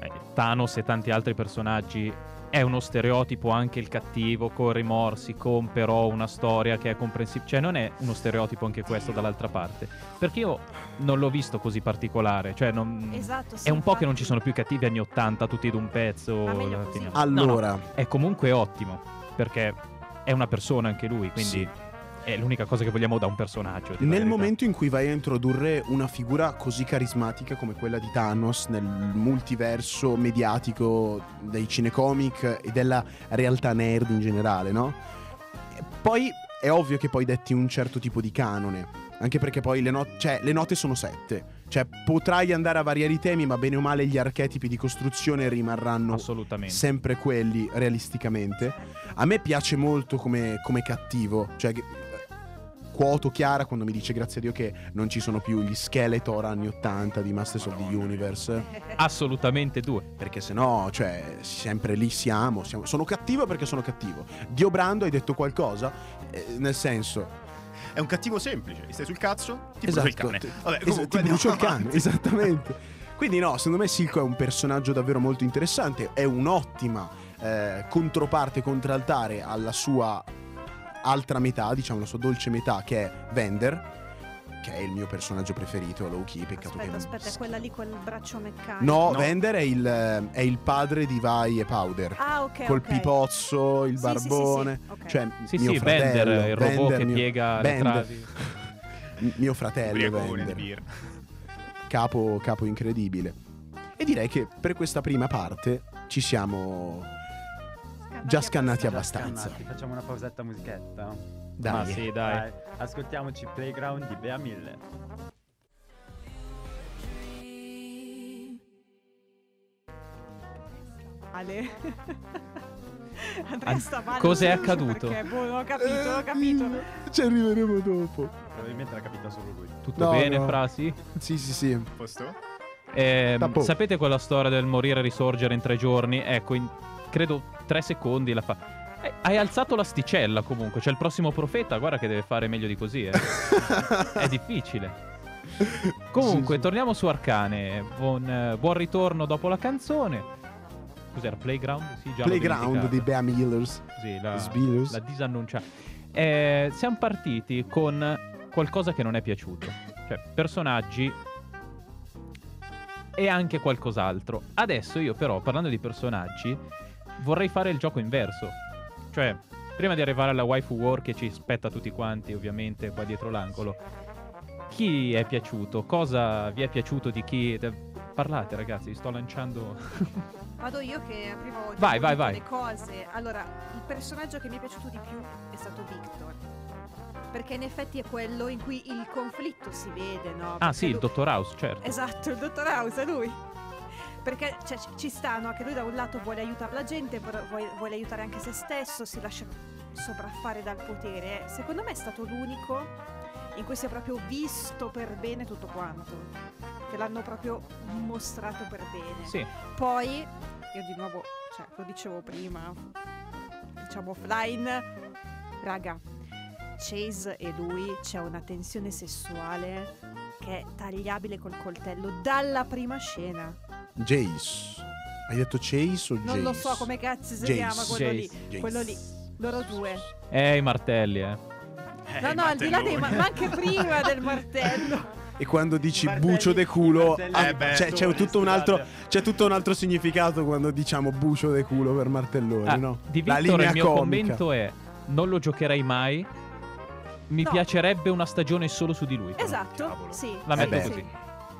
Speaker 3: eh, Thanos e tanti altri personaggi è uno stereotipo anche il cattivo, con rimorsi, con però una storia che è comprensibile. Cioè, non è uno stereotipo anche questo dall'altra parte. Perché io non l'ho visto così particolare. Cioè, non...
Speaker 2: Esatto, sì,
Speaker 3: È un po' che non ci
Speaker 2: infatti.
Speaker 3: sono più cattivi anni 80, tutti d'un pezzo.
Speaker 1: Allora,
Speaker 3: No, no, è comunque ottimo. Perché è una persona anche lui, quindi.
Speaker 1: Sì.
Speaker 3: è l'unica cosa che vogliamo da un personaggio.
Speaker 1: Nel momento in cui vai a introdurre una figura così carismatica come quella di Thanos nel multiverso mediatico dei cinecomic e della realtà nerd in generale, no? E Poi è ovvio che poi detti un certo tipo di canone. Anche perché poi le, no- cioè, le note sono sette. Cioè, potrai andare a variare i temi, ma bene o male gli archetipi di costruzione rimarranno sempre quelli realisticamente. A me piace molto come, come cattivo, cioè che- quoto Chiara quando mi dice grazie a Dio che non ci sono più gli Skeletor anni 80 di Masters of the
Speaker 4: Madonna.
Speaker 1: Universe,
Speaker 3: Assolutamente due.
Speaker 1: perché sennò, cioè, sempre lì siamo, siamo- sono cattivo perché sono cattivo. Dio Brando hai detto qualcosa? Eh, nel senso,
Speaker 4: È un cattivo semplice. Stai sul cazzo, ti
Speaker 1: esatto,
Speaker 4: il cane. Vabbè,
Speaker 1: esatto,
Speaker 4: comunque
Speaker 1: ti brucio il cane, esattamente. Quindi no, secondo me Silco è un personaggio davvero molto interessante, è un'ottima eh, controparte, contraltare alla sua altra metà, diciamo la sua dolce metà che è Vender, che è il mio personaggio preferito, low key, peccato
Speaker 2: Aspetta,
Speaker 1: che...
Speaker 2: aspetta, è quella lì col braccio meccanico.
Speaker 1: No,
Speaker 4: No.
Speaker 1: Vender è il, è il padre di Vai e Powder.
Speaker 2: Ah, ok.
Speaker 1: Col
Speaker 2: ok.
Speaker 1: pipozzo, il
Speaker 2: Sì, sì, sì, sì,
Speaker 1: barbone.
Speaker 2: ok.
Speaker 1: Cioè,
Speaker 3: Sì,
Speaker 1: mio
Speaker 3: sì,
Speaker 1: fratello,
Speaker 3: Bender, il robot
Speaker 1: Bender,
Speaker 3: che
Speaker 1: mio-
Speaker 3: piega le
Speaker 1: Bender,
Speaker 3: travi.
Speaker 1: m- Mio fratello Vender. capo, capo incredibile. E direi che per questa prima parte ci siamo già scannati
Speaker 5: Già
Speaker 1: abbastanza.
Speaker 5: scannati, Facciamo una pausetta musichetta.
Speaker 1: Dai.
Speaker 3: Ma sì, dai.
Speaker 5: Ascoltiamoci Playground di Bea Miller.
Speaker 2: Ale. Andrea
Speaker 3: An-
Speaker 2: sta male.
Speaker 3: cos'è accaduto?
Speaker 2: Perché, boh, non ho capito, non ho capito.
Speaker 1: Ci arriveremo dopo.
Speaker 5: Probabilmente l'ha capita solo lui.
Speaker 3: Tutto
Speaker 1: No,
Speaker 3: bene,
Speaker 1: no.
Speaker 3: frasi?
Speaker 1: Sì, sì, sì.
Speaker 4: Posto?
Speaker 1: Tappo.
Speaker 3: sapete quella storia del morire e risorgere in tre giorni? Ecco, in credo tre secondi la fa. Hai alzato l'asticella comunque. C'è il prossimo profeta, guarda che deve fare meglio di così. Eh. È difficile. Comunque,
Speaker 1: Sì, sì.
Speaker 3: torniamo su Arcane. Buon, eh, buon ritorno dopo la canzone. Cos'era? Playground? Sì, già
Speaker 1: Playground di. Bea Millers.
Speaker 3: Sì, la,
Speaker 1: Sbillers.
Speaker 3: la disannuncia. Eh, siamo partiti con qualcosa che non è piaciuto. Cioè, personaggi e anche qualcos'altro. Adesso io però, parlando di personaggi, vorrei fare il gioco inverso. Cioè, prima di arrivare alla waifu war che ci aspetta tutti quanti, ovviamente, qua dietro l'angolo. Chi è piaciuto? Cosa vi è piaciuto di chi... Parlate ragazzi, vi sto lanciando...
Speaker 2: Vado io che prima ho
Speaker 3: Vai, vai, vai.
Speaker 2: le cose. Allora, il personaggio che mi è piaciuto di più è stato Victor. Perché in effetti è quello in cui il conflitto si vede, no?
Speaker 3: Ah
Speaker 2: Perché
Speaker 3: sì, il
Speaker 2: lui-
Speaker 3: dottor House, certo.
Speaker 2: Esatto, il dottor House è lui. Perché cioè, ci- ci sta, no? Che lui da un lato vuole aiutare la gente, vuole, vuole aiutare anche se stesso, si lascia sopraffare dal potere. Secondo me è stato l'unico in cui si è proprio visto per bene tutto quanto. Che l'hanno proprio mostrato per bene.
Speaker 3: Sì,
Speaker 2: Poi, io di nuovo, cioè, lo dicevo prima, diciamo offline, raga, Chase e lui c'è una tensione sessuale che è tagliabile col coltello dalla prima scena.
Speaker 1: Jace. Hai detto Chase o Jace?
Speaker 2: Non lo so come cazzo si
Speaker 1: Jace.
Speaker 2: chiama quello lì.
Speaker 3: Jace.
Speaker 2: Quello lì. Loro due.
Speaker 3: eh, i martelli, eh.
Speaker 4: Eh,
Speaker 2: no, no, al di là dei ma, ma anche prima del martello.
Speaker 1: E quando dici
Speaker 5: Martelli-
Speaker 1: bucio de culo, ah,
Speaker 4: Eh beh,
Speaker 1: c'è, c'è tutto un altro, c'è tutto un altro significato quando diciamo bucio de culo per martelloni,
Speaker 3: Ah,
Speaker 1: no?
Speaker 3: Di
Speaker 1: La
Speaker 3: Victor
Speaker 1: linea
Speaker 3: il mio
Speaker 1: comica.
Speaker 3: commento è non lo giocherei mai. Mi
Speaker 2: No.
Speaker 3: piacerebbe una stagione solo su di lui. però.
Speaker 2: Esatto,
Speaker 4: cavolo.
Speaker 2: sì.
Speaker 3: La
Speaker 2: sì,
Speaker 1: metto
Speaker 2: sì.
Speaker 3: così.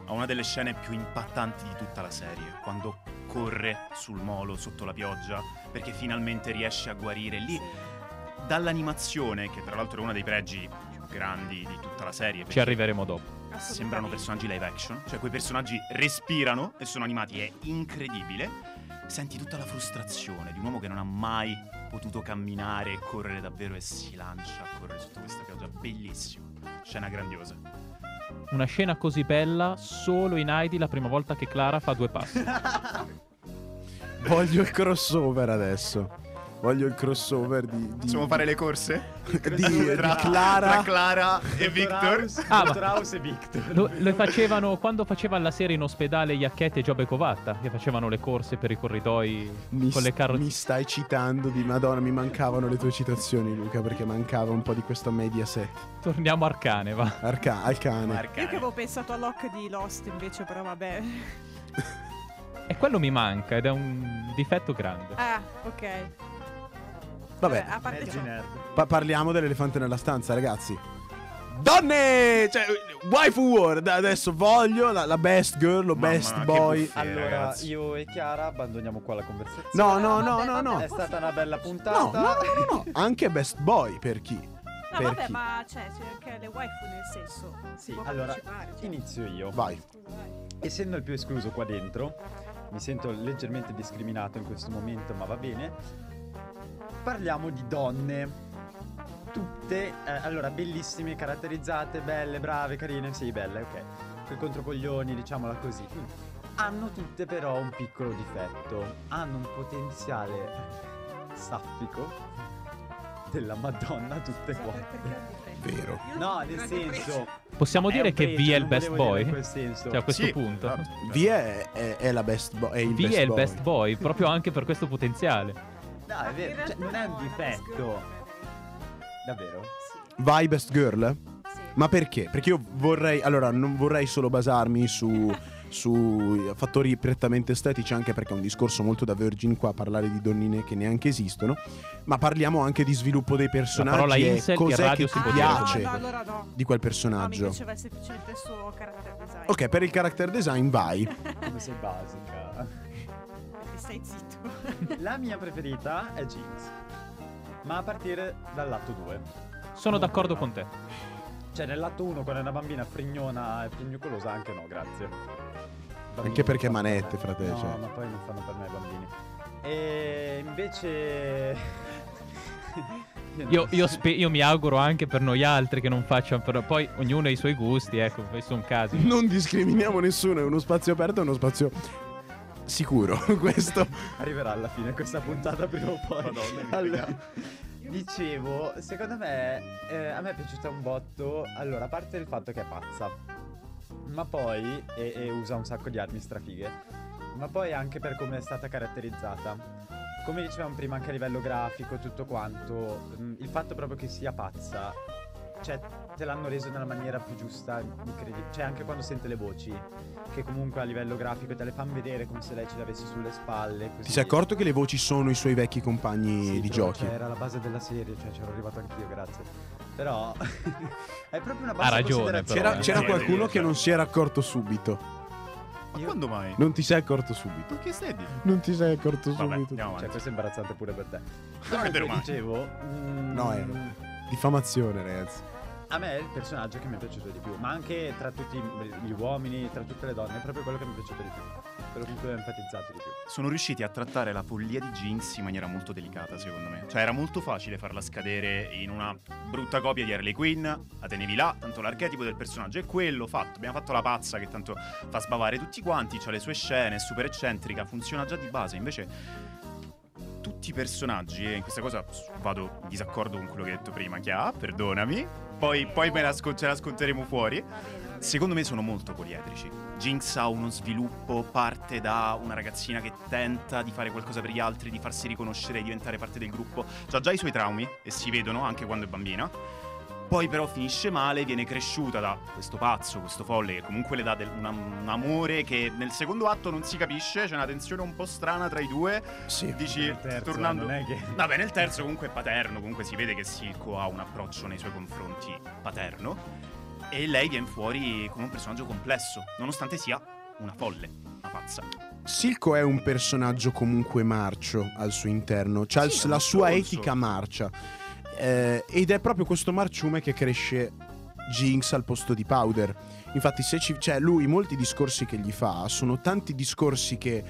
Speaker 4: Ha una delle scene più impattanti di tutta la serie, quando corre sul molo sotto la pioggia, perché finalmente riesce a guarire lì. Dall'animazione, che tra l'altro è uno dei pregi più grandi di tutta la serie,
Speaker 3: Ci
Speaker 4: perché
Speaker 3: arriveremo dopo.
Speaker 2: Assolutamente.
Speaker 4: sembrano personaggi live action, cioè quei personaggi respirano e sono animati, è incredibile. Senti tutta la frustrazione di un uomo che non ha mai potuto camminare e correre davvero e si lancia a correre sotto questa pioggia, bellissimo. Scena grandiosa.
Speaker 3: Una scena così bella solo in Heidi la prima volta che Clara fa due passi.
Speaker 1: Voglio il crossover adesso. Voglio il crossover di, di,
Speaker 4: Possiamo fare le corse?
Speaker 1: di, di Clara.
Speaker 4: tra Clara e Victor.
Speaker 5: House,
Speaker 3: Ah,
Speaker 5: Dottor House e Victor.
Speaker 3: Lo, lo facevano quando faceva la serie in ospedale Iacchetti e Giobbe Covatta, che facevano le corse per i corridoi
Speaker 1: Mi,
Speaker 3: con le carrozze.
Speaker 1: mi stai citando di Madonna, mi mancavano le tue citazioni, Luca, perché mancava un po' di questo Mediaset.
Speaker 3: Torniamo a Arcane, va.
Speaker 1: Arca- al cane.
Speaker 2: Io
Speaker 4: Arcane.
Speaker 2: che avevo pensato a Locke di Lost invece, però vabbè.
Speaker 3: E quello mi manca ed è un difetto grande.
Speaker 2: Ah, ok.
Speaker 1: Vabbè,
Speaker 2: a parte
Speaker 5: Mezzi
Speaker 2: ciò,
Speaker 5: nerd.
Speaker 1: pa- parliamo dell'elefante nella stanza, ragazzi. Donne! Cioè, waifu world. Adesso voglio la, la best girl o
Speaker 4: Mamma,
Speaker 1: best
Speaker 4: che
Speaker 1: boy.
Speaker 4: buffet,
Speaker 5: Allora,
Speaker 4: ragazzi.
Speaker 5: io e Chiara abbandoniamo qua la conversazione.
Speaker 1: No, no, no,
Speaker 2: Vabbè,
Speaker 1: no, no.
Speaker 2: vabbè,
Speaker 5: È stata una bella
Speaker 1: No,
Speaker 5: puntata.
Speaker 1: no, no, no, no. Anche best boy per chi?
Speaker 2: No,
Speaker 1: per
Speaker 2: vabbè,
Speaker 1: chi?
Speaker 2: ma cioè, c'è anche le waifu nel senso. Si
Speaker 5: Sì,
Speaker 2: può
Speaker 5: allora,
Speaker 2: partecipare, cioè.
Speaker 5: inizio io.
Speaker 1: Vai.
Speaker 2: Scusa, vai.
Speaker 5: Essendo il più escluso qua dentro, mi sento leggermente discriminato in questo momento, ma va bene. Parliamo di donne. Tutte, eh, allora, bellissime, caratterizzate, belle, brave, carine, sì, belle, ok. Quei controcoglioni, diciamola così. Hanno tutte però un piccolo difetto. Hanno un potenziale saffico della Madonna tutte quante.
Speaker 1: Vero.
Speaker 5: No, nel senso...
Speaker 3: Possiamo dire che V è il best boy?
Speaker 5: in quel senso.
Speaker 3: Cioè a questo
Speaker 4: Sì.
Speaker 3: punto.
Speaker 1: V è, è- è la best boy. È il
Speaker 3: V
Speaker 1: best
Speaker 3: è il
Speaker 1: boy.
Speaker 3: best boy, proprio anche per questo potenziale.
Speaker 5: No, è vero, cioè, non è un difetto. Davvero?
Speaker 2: Sì,
Speaker 1: Vai best girl?
Speaker 2: sì.
Speaker 1: Ma perché? Perché io vorrei, allora, non vorrei solo basarmi su, su fattori prettamente estetici, anche perché è un discorso molto da Virgin qua parlare di donnine che neanche esistono, ma parliamo anche di sviluppo dei personaggi e
Speaker 3: incel in
Speaker 1: cos'è che ti
Speaker 3: dire
Speaker 1: piace
Speaker 2: no, no, allora no.
Speaker 1: di quel
Speaker 2: No, mi
Speaker 1: personaggio.
Speaker 2: piaceva semplicemente il suo character design.
Speaker 1: ok, per il character design vai.
Speaker 5: Come sei basica.
Speaker 2: Stai zitto.
Speaker 5: La mia preferita è Jinx. Ma a partire dall'atto 2.
Speaker 3: Sono d'accordo con te.
Speaker 5: Cioè, nell'atto 1, quando è una bambina frignona e frignucolosa, anche no, grazie. Bambini
Speaker 1: Anche perché manette,
Speaker 5: per me.
Speaker 1: frate,
Speaker 5: No,
Speaker 1: cioè.
Speaker 5: ma poi non fanno per me i bambini. E invece.
Speaker 3: Io, io spe- io mi auguro anche per noi altri che non facciano, però poi ognuno ha i suoi gusti, ecco, questi sono casi.
Speaker 1: Non discriminiamo nessuno, è uno spazio aperto, è uno spazio sicuro. Questo.
Speaker 5: Arriverà alla fine questa puntata prima o poi.
Speaker 4: Madonna, mi
Speaker 5: allora, dicevo, secondo me eh, a me è piaciuta un botto. Allora, a parte il fatto che è pazza, ma poi e, e usa un sacco di armi strafighe, ma poi anche per come è stata caratterizzata. Come dicevamo prima, anche a livello grafico, tutto quanto, mh, il fatto proprio che sia pazza. Cioè, te l'hanno reso nella maniera più giusta, incredibile. Cioè, anche quando sente le voci, che comunque a livello grafico te le fanno vedere come se lei ce l'avesse sulle spalle. Così.
Speaker 1: Ti sei accorto che le voci sono i suoi vecchi compagni
Speaker 5: Sì,
Speaker 1: di
Speaker 5: però,
Speaker 1: giochi?
Speaker 5: Cioè, era la base della serie, cioè c'ero arrivato anch'io, grazie. Però è proprio una
Speaker 3: Ha
Speaker 5: bassa
Speaker 3: ragione,
Speaker 5: considerazione.
Speaker 1: C'era,
Speaker 3: eh.
Speaker 1: c'era qualcuno che non si era accorto subito.
Speaker 4: Ma
Speaker 5: Io-
Speaker 4: quando mai?
Speaker 1: Non ti sei accorto subito.
Speaker 4: Ma che stai dicendo?
Speaker 1: Non ti sei accorto
Speaker 4: Vabbè,
Speaker 1: subito.
Speaker 5: Cioè,
Speaker 4: avanti.
Speaker 5: questo è imbarazzante pure per te.
Speaker 4: Vero
Speaker 5: Comunque,
Speaker 4: mai.
Speaker 5: dicevo, mm,
Speaker 1: No, è- Diffamazione, ragazzi.
Speaker 5: A me è il personaggio che mi è piaciuto di più, ma anche tra tutti gli uomini, tra tutte le donne, è proprio quello che mi è piaciuto di più. Quello con cui ho empatizzato di più.
Speaker 4: Sono riusciti a trattare la follia di Jinx in maniera molto delicata, secondo me. Cioè, era molto facile farla scadere in una brutta copia di Harley Quinn. La tenevi là, tanto l'archetipo del personaggio è quello, fatto. Abbiamo fatto la pazza che tanto fa sbavare tutti quanti, ha le sue scene, è super eccentrica, funziona già di base. Invece, tutti i personaggi, e in questa cosa vado in disaccordo con quello che hai detto prima, Chia, perdonami. Poi, poi la ce la sconteremo fuori. Secondo me sono molto poliedrici. Jinx ha uno sviluppo, parte da una ragazzina che tenta di fare qualcosa per gli altri, di farsi riconoscere, di diventare parte del gruppo. Ha già i suoi traumi e si vedono anche quando è bambina. Poi però finisce male, viene cresciuta da questo pazzo, questo folle che comunque le dà del- una- un amore che nel secondo atto non si capisce, c'è una tensione un po' strana tra i due.
Speaker 1: Sì.
Speaker 4: Dici,
Speaker 5: Nel terzo,
Speaker 4: tornando...
Speaker 5: non è che-
Speaker 4: Vabbè, nel terzo comunque è paterno, comunque si vede che Silco ha un approccio nei suoi confronti paterno. E lei viene fuori come un personaggio complesso, nonostante sia una folle, una pazza.
Speaker 1: Silco è un personaggio comunque marcio al suo interno, il-
Speaker 4: Sì,
Speaker 1: la sua etica marcia. Eh, ed è proprio questo marciume che cresce Jinx al posto di Powder. Infatti, se ci, cioè, lui, molti discorsi che gli fa sono tanti discorsi che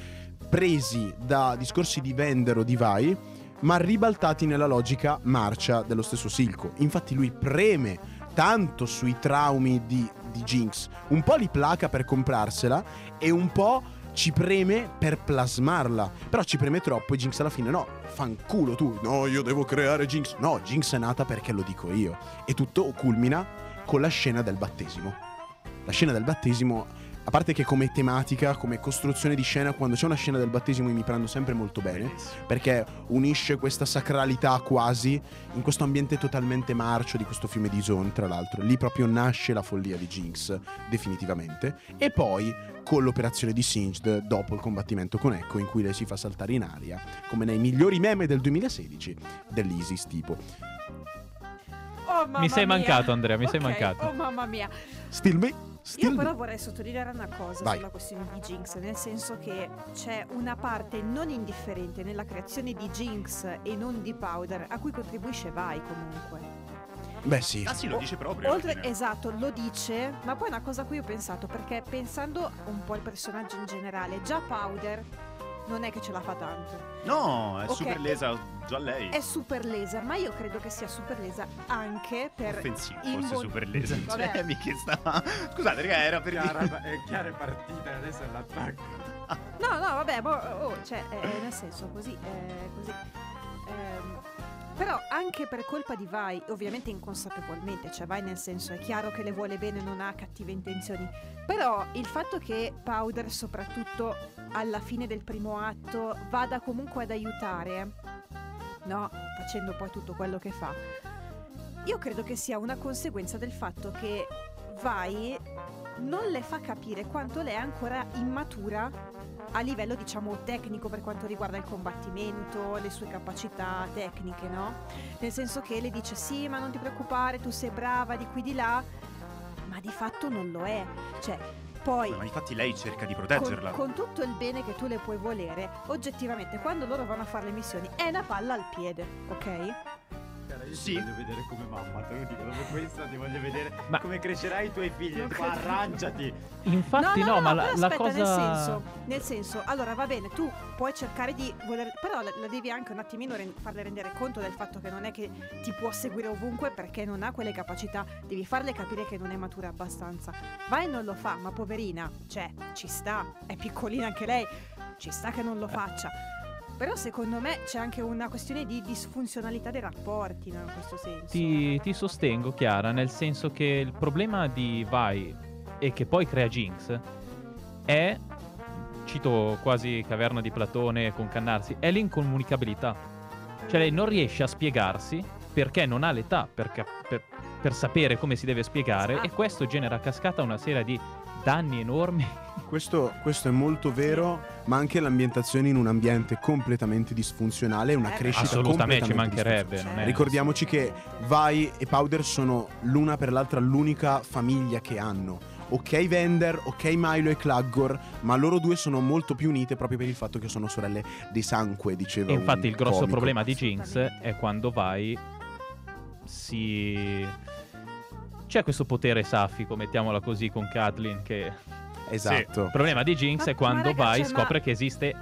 Speaker 1: presi da discorsi di Vender o di Vai, ma ribaltati nella logica marcia dello stesso Silco. Infatti, lui preme tanto sui traumi di, di Jinx, un po' li placa per comprarsela e un po' ci preme per plasmarla. Però ci preme troppo e Jinx alla fine no, fanculo tu. No, io devo creare Jinx. No, Jinx è nata perché lo dico io. E tutto culmina con la scena del battesimo. La scena del battesimo a parte che come tematica, come costruzione di scena, quando c'è una scena del battesimo io mi prendo sempre molto bene, perché unisce questa sacralità quasi in questo ambiente totalmente marcio di questo fiume di Zone, tra l'altro. Lì proprio nasce la follia di Jinx, definitivamente. E poi con l'operazione di Singed dopo il combattimento con Echo, in cui lei si fa saltare in aria, come nei migliori meme del 2016 dell'Isis tipo.
Speaker 2: Oh, mamma
Speaker 3: Mi sei
Speaker 2: mia.
Speaker 3: mancato, Andrea, mi sei
Speaker 2: Ok,
Speaker 3: mancato.
Speaker 2: Oh mamma mia.
Speaker 1: Still me,
Speaker 2: Io
Speaker 1: still
Speaker 2: però
Speaker 1: me.
Speaker 2: vorrei sottolineare una cosa
Speaker 1: Vai.
Speaker 2: sulla questione di Jinx, nel senso che c'è una parte non indifferente nella creazione di Jinx e non di Powder a cui contribuisce Vai comunque.
Speaker 1: Beh sì,
Speaker 4: Ah sì, lo dice proprio.
Speaker 2: Oltre, esatto, lo dice, ma poi è una cosa a cui ho pensato, perché pensando un po' al personaggio in generale, già Powder non è che ce la fa tanto.
Speaker 4: No, è
Speaker 2: Ok.
Speaker 4: super lesa già lei.
Speaker 2: È super lesa, ma io credo che sia super lesa anche per...
Speaker 4: offensivo, forse
Speaker 2: mo-
Speaker 4: super lesa.
Speaker 2: Vabbè.
Speaker 4: Cioè, mica sta... Scusate, raga, era per
Speaker 5: Chiara,
Speaker 4: dire...
Speaker 5: è chiara è partita, adesso è l'attacco.
Speaker 2: No, no, vabbè, boh, oh, cioè, eh, nel senso, così, eh, così. Ehm, però anche per colpa di Vai, ovviamente inconsapevolmente, cioè Vai nel senso è chiaro che le vuole bene, non ha cattive intenzioni, però il fatto che Powder soprattutto alla fine del primo atto vada comunque ad aiutare, no, facendo poi tutto quello che fa, io credo che sia una conseguenza del fatto che Vai non le fa capire quanto lei è ancora immatura a livello diciamo tecnico per quanto riguarda il combattimento, le sue capacità tecniche, no? Nel senso che le dice sì, ma non ti preoccupare, tu sei brava di qui di là, ma di fatto non lo è. Cioè, poi
Speaker 4: Ma infatti lei cerca di
Speaker 2: con,
Speaker 4: proteggerla.
Speaker 2: con tutto il bene che tu le puoi volere, oggettivamente quando loro vanno a fare le missioni è una palla al piede, ok?
Speaker 5: Chiara, io
Speaker 4: Sì.
Speaker 5: ti voglio vedere come mamma, te lo dico, dopo questa ti voglio vedere
Speaker 3: Ma-
Speaker 5: come crescerai i tuoi figli.
Speaker 2: Non
Speaker 5: Qua
Speaker 2: credo.
Speaker 5: arrangiati.
Speaker 3: Infatti no, ma la,
Speaker 2: però
Speaker 3: la
Speaker 2: aspetta,
Speaker 3: cosa...
Speaker 2: nel senso, nel senso, allora va bene, tu puoi cercare di voler, però la, la devi anche un attimino ren- farle rendere conto del fatto che non è che ti può seguire ovunque perché non ha quelle capacità, devi farle capire che non è matura abbastanza. Vai e non lo fa, ma poverina, cioè, ci sta, è piccolina anche lei, ci sta che non lo faccia. Però secondo me c'è anche una questione di disfunzionalità dei rapporti, no, in questo senso.
Speaker 3: Ti, ti sostengo, Chiara, nel senso che il problema di Vi e che poi crea Jinx è, cito quasi Caverna di Platone con Cannarsi, è l'incomunicabilità. Cioè lei non riesce a spiegarsi perché non ha l'età per, cap- per- per sapere come si deve spiegare e
Speaker 2: Esatto.
Speaker 3: questo genera a cascata una serie di danni enormi.
Speaker 1: Questo, questo è molto vero, ma anche l'ambientazione in un ambiente completamente disfunzionale e una
Speaker 2: Eh,
Speaker 1: crescita
Speaker 3: Assolutamente ci mancherebbe. Non è...
Speaker 1: Ricordiamoci che Vi e Powder sono l'una per l'altra l'unica famiglia che hanno. Ok Vender, ok Milo e Claggor, ma loro due sono molto più unite proprio per il fatto che sono sorelle di sangue, diceva
Speaker 3: E infatti
Speaker 1: un
Speaker 3: il grosso
Speaker 1: comico.
Speaker 3: problema di Jinx è quando vai si c'è questo potere saffico, mettiamola così con Kathleen che
Speaker 1: Esatto.
Speaker 3: il problema di Jinx
Speaker 2: Ma-
Speaker 3: è quando
Speaker 2: ma raga,
Speaker 3: vai
Speaker 2: cioè, ma-
Speaker 3: scopre che esiste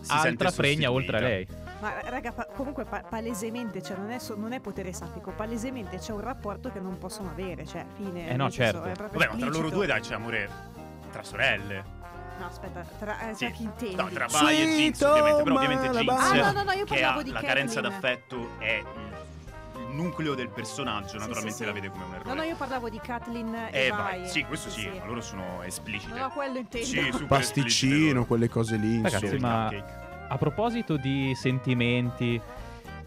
Speaker 4: Si
Speaker 3: altra fregna oltre a lei.
Speaker 2: Ma raga, pa- comunque pa- palesemente, cioè non è, so- non è potere safico, palesemente c'è un rapporto che non possono avere, cioè fine.
Speaker 3: Eh no, certo.
Speaker 2: è proprio
Speaker 4: Vabbè, ma tra loro due dai c'è amore tra sorelle.
Speaker 2: No, aspetta, tra, eh,
Speaker 4: Sì.
Speaker 2: tra chi intendi?
Speaker 4: No, tra Vi e Jinx ovviamente, però ovviamente Jinx.
Speaker 2: Ah, no, no, no, io
Speaker 4: che ha
Speaker 2: di
Speaker 4: la carenza d'affetto è nucleo del personaggio,
Speaker 2: Sì,
Speaker 4: naturalmente
Speaker 2: sì, sì.
Speaker 4: la vede come un errore.
Speaker 2: No, no, io parlavo di Kathleen e
Speaker 4: Eh,
Speaker 2: vai.
Speaker 4: vai, sì, questo sì, ma loro sono esplicite.
Speaker 2: No, quello intendo.
Speaker 4: Sì, super
Speaker 1: Pasticcino, quelle cose lì.
Speaker 3: Ragazzi,
Speaker 1: insomma.
Speaker 3: ma-. A proposito di sentimenti,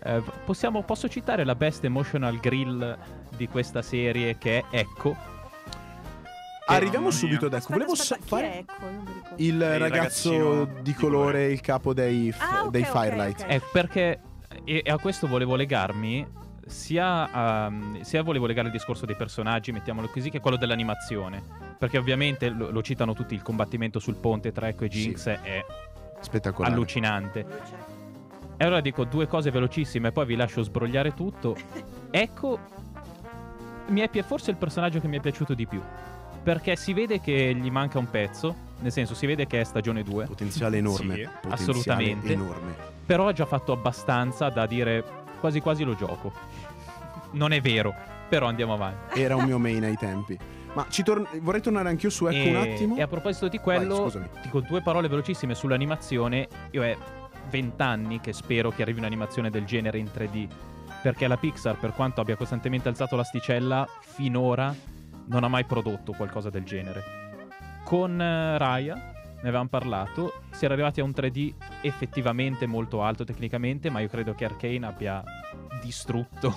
Speaker 3: eh, possiamo, posso citare la best emotional grill di questa serie che è Ecco.
Speaker 1: Arriviamo subito ad ecco.
Speaker 2: Aspetta,
Speaker 1: Volevo
Speaker 2: aspetta,
Speaker 1: fare
Speaker 2: è? Ecco, non mi ricordo.
Speaker 1: il
Speaker 4: il
Speaker 1: ragazzo di
Speaker 4: di
Speaker 1: colore, il capo dei, f-
Speaker 2: Ah, ok,
Speaker 1: dei Firelight.
Speaker 2: ok.
Speaker 3: È perché, e, e a questo volevo legarmi, sia, a- sia volevo legare il discorso dei personaggi, mettiamolo così, che quello dell'animazione. Perché ovviamente lo, lo citano tutti, il combattimento sul ponte tra Echo e
Speaker 1: Sì.
Speaker 3: Jinx è
Speaker 1: Spettacolare.
Speaker 3: allucinante. E allora dico due cose velocissime, poi vi lascio sbrogliare tutto. Ecco, mi è pi- forse il personaggio che mi è piaciuto di più. Perché si vede che gli manca un pezzo, nel senso si vede che è stagione 2,
Speaker 1: Potenziale enorme.
Speaker 4: Sì,
Speaker 1: potenziale
Speaker 3: assolutamente.
Speaker 1: enorme.
Speaker 3: però ha già fatto abbastanza da dire quasi quasi lo gioco. Non è vero, però andiamo avanti.
Speaker 1: Era un mio main ai tempi. Ma ci tor- vorrei tornare anch'io su Ecco
Speaker 3: e,
Speaker 1: un attimo.
Speaker 3: e a proposito di quello,
Speaker 1: Vai,
Speaker 3: dico due parole velocissime sull'animazione. Io è vent'anni che spero che arrivi un'animazione del genere in 3D. Perché la Pixar, per quanto abbia costantemente alzato l'asticella, finora non ha mai prodotto qualcosa del genere. Con eh, Raya ne avevamo parlato, si era arrivati a un 3D effettivamente molto alto tecnicamente, ma io credo che Arkane abbia distrutto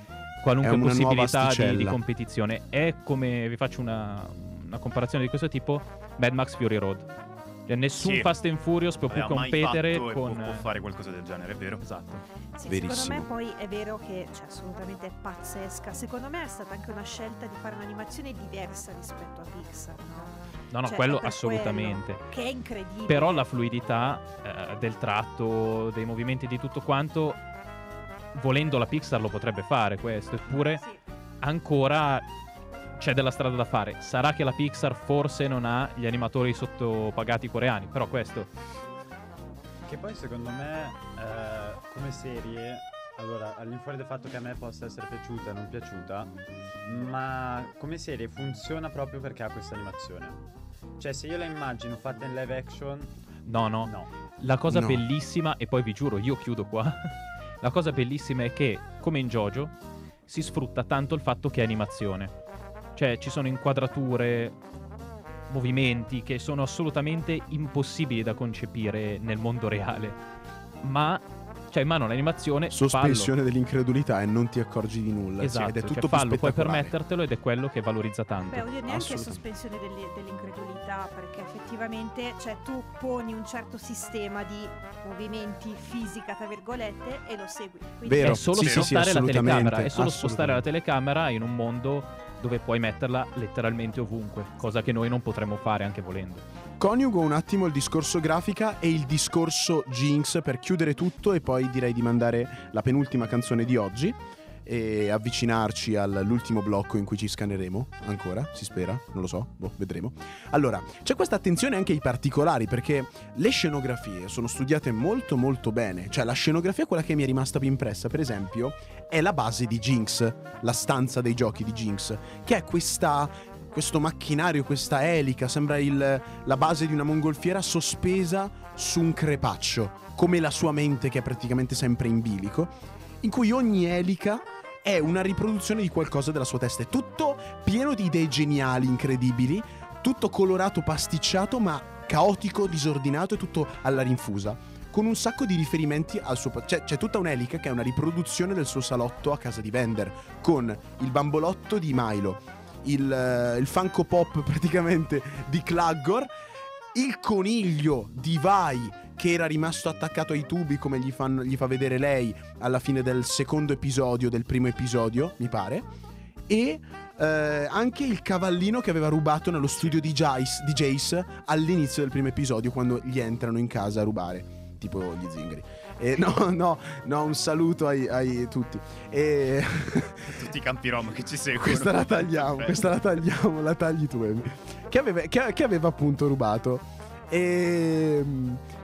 Speaker 3: qualunque possibilità di, di competizione. È come, vi faccio una, una comparazione di questo tipo, Mad Max Fury Road. Cioè, nessun
Speaker 4: Sì.
Speaker 3: Fast and Furious può più competere
Speaker 4: e
Speaker 3: con...
Speaker 4: può, può fare qualcosa del genere, è vero?
Speaker 3: Esatto.
Speaker 2: Sì,
Speaker 1: Verissimo.
Speaker 2: secondo me poi è vero che cioè, assolutamente è pazzesca. Secondo me è stata anche una scelta di fare un'animazione diversa rispetto a Pixar, no?
Speaker 3: No, no,
Speaker 2: Cioè,
Speaker 3: quello assolutamente.
Speaker 2: quello Che è incredibile.
Speaker 3: Però la fluidità eh, del tratto, dei movimenti, di tutto quanto, volendo la Pixar lo potrebbe fare questo, eppure
Speaker 2: Sì.
Speaker 3: ancora c'è della strada da fare. Sarà che la Pixar forse non ha gli animatori sottopagati coreani, però questo
Speaker 5: Che poi secondo me eh, come serie, allora all'infuori del fatto che a me possa essere piaciuta o non piaciuta, ma come serie funziona proprio perché ha questa animazione. Cioè se io la immagino fatta in live action,
Speaker 3: no, no.
Speaker 5: no.
Speaker 3: La cosa
Speaker 1: No.
Speaker 3: bellissima e poi vi giuro, io chiudo qua. la cosa bellissima è che come in JoJo si sfrutta tanto il fatto che è animazione. Cioè ci sono inquadrature, movimenti che sono assolutamente impossibili da concepire nel mondo reale. Ma c'è in mano l'animazione, fallo.
Speaker 1: Sospensione dell'incredulità e non ti accorgi di nulla.
Speaker 3: Esatto,
Speaker 1: ed è
Speaker 3: cioè,
Speaker 1: tutto più
Speaker 3: fallo, puoi permettertelo ed è quello che valorizza tanto.
Speaker 2: Beh, oddio, neanche
Speaker 1: Assolutamente.
Speaker 2: sospensione delle- dell'incredulità, perché effettivamente cioè, tu poni un certo sistema di movimenti fisica, tra virgolette, e lo segui. Quindi
Speaker 1: Vero.
Speaker 3: È solo
Speaker 1: Sì, sì, sì,
Speaker 3: spostare la telecamera, è solo spostare la telecamera in un mondo dove puoi metterla letteralmente ovunque, cosa che noi non potremmo fare anche volendo.
Speaker 1: Coniugo un attimo il discorso grafica e il discorso Jinx per chiudere tutto e poi direi di mandare la penultima canzone di oggi e avvicinarci all'ultimo blocco in cui ci scanneremo ancora, si spera, non lo so, boh, vedremo. Allora, c'è questa attenzione anche ai particolari perché le scenografie sono studiate molto molto bene, cioè la scenografia quella che mi è rimasta più impressa, per esempio, è la base di Jinx, la stanza dei giochi di Jinx, che è questa questo macchinario, questa elica, sembra il- la base di una mongolfiera sospesa su un crepaccio, come la sua mente che è praticamente sempre in bilico, in cui ogni elica è una riproduzione di qualcosa della sua testa. È tutto pieno di idee geniali, incredibili, tutto colorato, pasticciato, ma caotico, disordinato e tutto alla rinfusa. Con un sacco di riferimenti al suo. Cioè, c'è tutta un'elica che è una riproduzione del suo salotto a casa di Vender, con il bambolotto di Milo, il, eh, il Funko Pop praticamente di Claggor, il coniglio di Vai che era rimasto attaccato ai tubi come gli, fanno- gli fa vedere lei alla fine del secondo episodio, del primo episodio, mi pare, e eh, anche il cavallino che aveva rubato nello studio di Jace, di Jace all'inizio del primo episodio quando gli entrano in casa a rubare, tipo gli zingari. E no, no, no, un saluto ai, ai tutti. E...
Speaker 4: Tutti i campi rom che ci seguono.
Speaker 1: Questa la tagliamo, questa la tagliamo, la tagli tu. Che aveva, che- che aveva appunto rubato. E.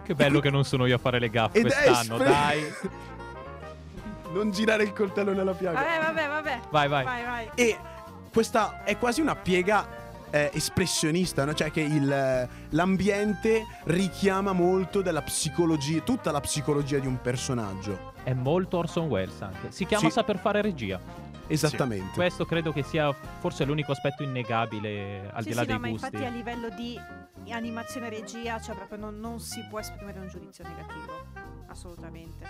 Speaker 3: Che bello che non sono io a fare le gaffe
Speaker 1: ed
Speaker 3: quest'anno,
Speaker 1: espre-
Speaker 3: dai.
Speaker 1: non girare il coltello nella piaga.
Speaker 2: Vabbè, vabbè, vabbè.
Speaker 3: Vai, vai.
Speaker 2: Vai, vai.
Speaker 1: E questa è quasi una piega eh, espressionista, no? cioè che il, l'ambiente richiama molto della psicologia, tutta la psicologia di un personaggio.
Speaker 3: È molto Orson Welles anche. Si chiama
Speaker 1: Sì.
Speaker 3: saper fare regia.
Speaker 1: Esattamente.
Speaker 3: Questo credo che sia forse l'unico aspetto innegabile al
Speaker 2: sì,
Speaker 3: di là
Speaker 2: sì,
Speaker 3: dei
Speaker 2: no, ma
Speaker 3: gusti.
Speaker 2: infatti a livello di animazione e regia, cioè proprio non, non si può esprimere un giudizio negativo. Assolutamente.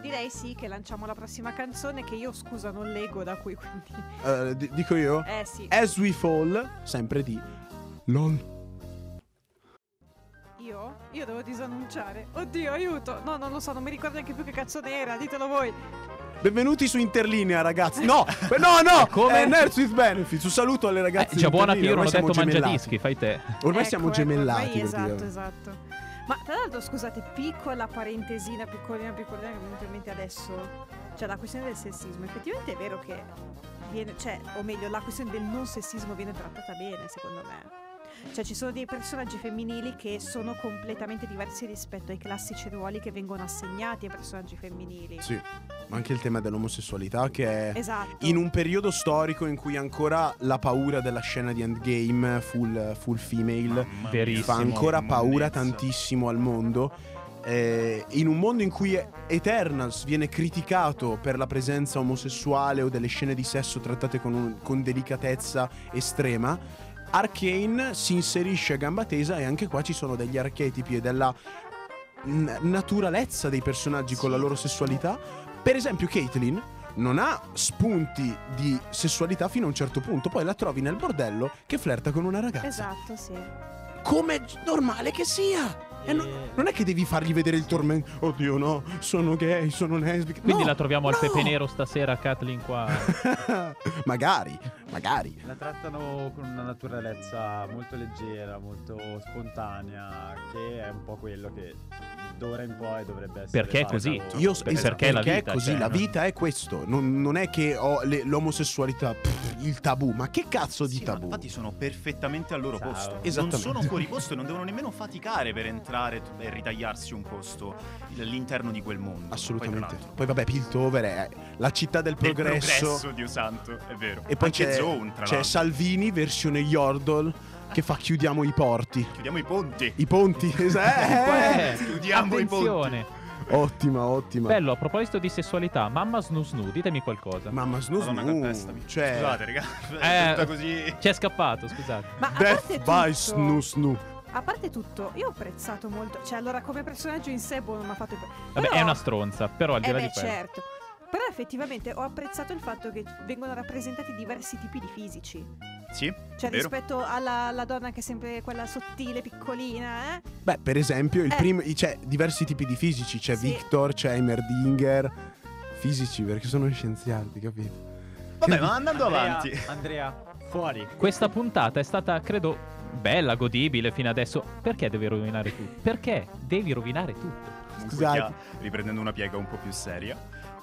Speaker 2: Direi sì che lanciamo la prossima canzone che io scusa non leggo da qui, quindi.
Speaker 1: Eh, di- dico io?
Speaker 2: Eh sì.
Speaker 1: As We Fall, sempre di LOL.
Speaker 2: Io? Io devo disannunciare. Oddio, aiuto! No, non lo so, non mi ricordo neanche più che canzone era, ditelo voi.
Speaker 1: Benvenuti su Interlinea, ragazzi. No, eh, no, no.
Speaker 3: Come?
Speaker 1: È Nerds with Benefits. Un saluto alle ragazze
Speaker 3: Eh,
Speaker 1: di
Speaker 3: già buona ho
Speaker 1: Ormai
Speaker 3: detto
Speaker 1: siamo
Speaker 3: mangia
Speaker 1: gemellati.
Speaker 3: dischi, fai te.
Speaker 1: Ormai
Speaker 2: Ecco,
Speaker 1: siamo
Speaker 2: ecco,
Speaker 1: gemellati.
Speaker 2: ormai esatto, esatto. Ma tra l'altro, scusate, piccola parentesina, piccolina, piccolina che mi è venuta in mente adesso. Cioè, la questione del sessismo. Effettivamente è vero che viene, cioè, o meglio, la questione del non sessismo viene trattata bene, secondo me. Cioè, ci sono dei personaggi femminili che sono completamente diversi rispetto ai classici ruoli che vengono assegnati ai personaggi femminili.
Speaker 1: Sì, ma anche il tema dell'omosessualità che è
Speaker 2: Esatto.
Speaker 1: in un periodo storico in cui ancora la paura della scena di Endgame full, full female fa ancora paura tantissimo al mondo. Eh, in un mondo in cui Eternals viene criticato per la presenza omosessuale o delle scene di sesso trattate con, un- con delicatezza estrema, Arcane si inserisce a gamba tesa e anche qua ci sono degli archetipi e della n- naturalezza dei personaggi con la loro sessualità. Per esempio, Caitlyn non ha spunti di sessualità fino a un certo punto, poi la trovi nel bordello che flirta con una ragazza.
Speaker 2: Esatto, sì.
Speaker 1: Come normale che sia. E non,
Speaker 5: E-
Speaker 1: non è che devi fargli vedere il tormento. Oddio, no, sono gay, sono lesbica.
Speaker 3: Quindi
Speaker 1: No,
Speaker 3: la troviamo al
Speaker 1: no.
Speaker 3: pepe nero stasera, Kathleen qua.
Speaker 1: magari, magari.
Speaker 5: La trattano con una naturalezza molto leggera, molto spontanea, che è un po' quello che d'ora in poi dovrebbe essere.
Speaker 3: Perché è così.
Speaker 1: Io
Speaker 3: Perché
Speaker 1: esatto,
Speaker 3: è la
Speaker 1: perché
Speaker 3: vita,
Speaker 1: è così,
Speaker 3: cioè,
Speaker 1: la
Speaker 3: no?
Speaker 1: vita è questo. Non, non è che ho le- l'omosessualità, pff, il tabù. Ma che cazzo di
Speaker 4: Sì,
Speaker 1: tabù?
Speaker 4: infatti sono perfettamente al loro
Speaker 5: Ciao.
Speaker 4: posto. Non sono fuori posto e non devono nemmeno faticare per entrare e ritagliarsi un posto all'interno di quel mondo.
Speaker 1: Assolutamente.
Speaker 4: Poi,
Speaker 1: Poi, vabbè, Piltover è la città del
Speaker 4: del
Speaker 1: progresso.
Speaker 4: progresso, Dio santo, è vero.
Speaker 1: E poi
Speaker 4: Anche
Speaker 1: c'è,
Speaker 4: Zone, tra
Speaker 1: c'è
Speaker 4: l'altro.
Speaker 1: Salvini, versione Yordle, che fa chiudiamo i porti.
Speaker 4: Chiudiamo i ponti.
Speaker 1: I ponti, esatto.
Speaker 3: Eh,
Speaker 4: Chiudiamo i ponti.
Speaker 3: attenzione.
Speaker 1: Ottima, ottima.
Speaker 3: Bello, a proposito di sessualità, mamma Snoo Snoo, ditemi qualcosa.
Speaker 1: Mamma Snoo
Speaker 4: Madonna,
Speaker 1: Snoo,
Speaker 4: calpestami.
Speaker 1: Cioè,
Speaker 4: Scusate, raga.
Speaker 3: Eh,
Speaker 4: È tutta così.
Speaker 3: Ci è scappato, scusate.
Speaker 2: Ma a
Speaker 1: Death
Speaker 2: parte
Speaker 1: by
Speaker 2: tutto,
Speaker 1: Snoo Snoo.
Speaker 2: A parte tutto, io ho apprezzato molto. Cioè, allora, come personaggio in sé, boh, non mi ha fatto.
Speaker 3: Vabbè,
Speaker 2: Però-
Speaker 3: è una stronza, però al di
Speaker 2: Eh
Speaker 3: là
Speaker 2: beh,
Speaker 3: di quello.
Speaker 2: certo. Però effettivamente ho apprezzato il fatto che vengono rappresentati diversi tipi di fisici.
Speaker 4: Sì,
Speaker 2: Cioè,
Speaker 4: vero.
Speaker 2: rispetto alla, alla donna che è sempre quella sottile, piccolina, eh?
Speaker 1: Beh, per esempio, il
Speaker 2: Eh.
Speaker 1: primo, c'è diversi tipi di fisici. C'è
Speaker 2: Sì.
Speaker 1: Victor, c'è Heimerdinger. Fisici, perché sono scienziati, capito?
Speaker 4: Vabbè, ma andando
Speaker 5: Andrea,
Speaker 4: avanti.
Speaker 5: Andrea, fuori.
Speaker 3: Questa puntata è stata, credo, bella, godibile fino adesso. Perché devi rovinare tutto? Perché devi rovinare tutto?
Speaker 1: Scusate.
Speaker 4: riprendendo una piega un po' più seria,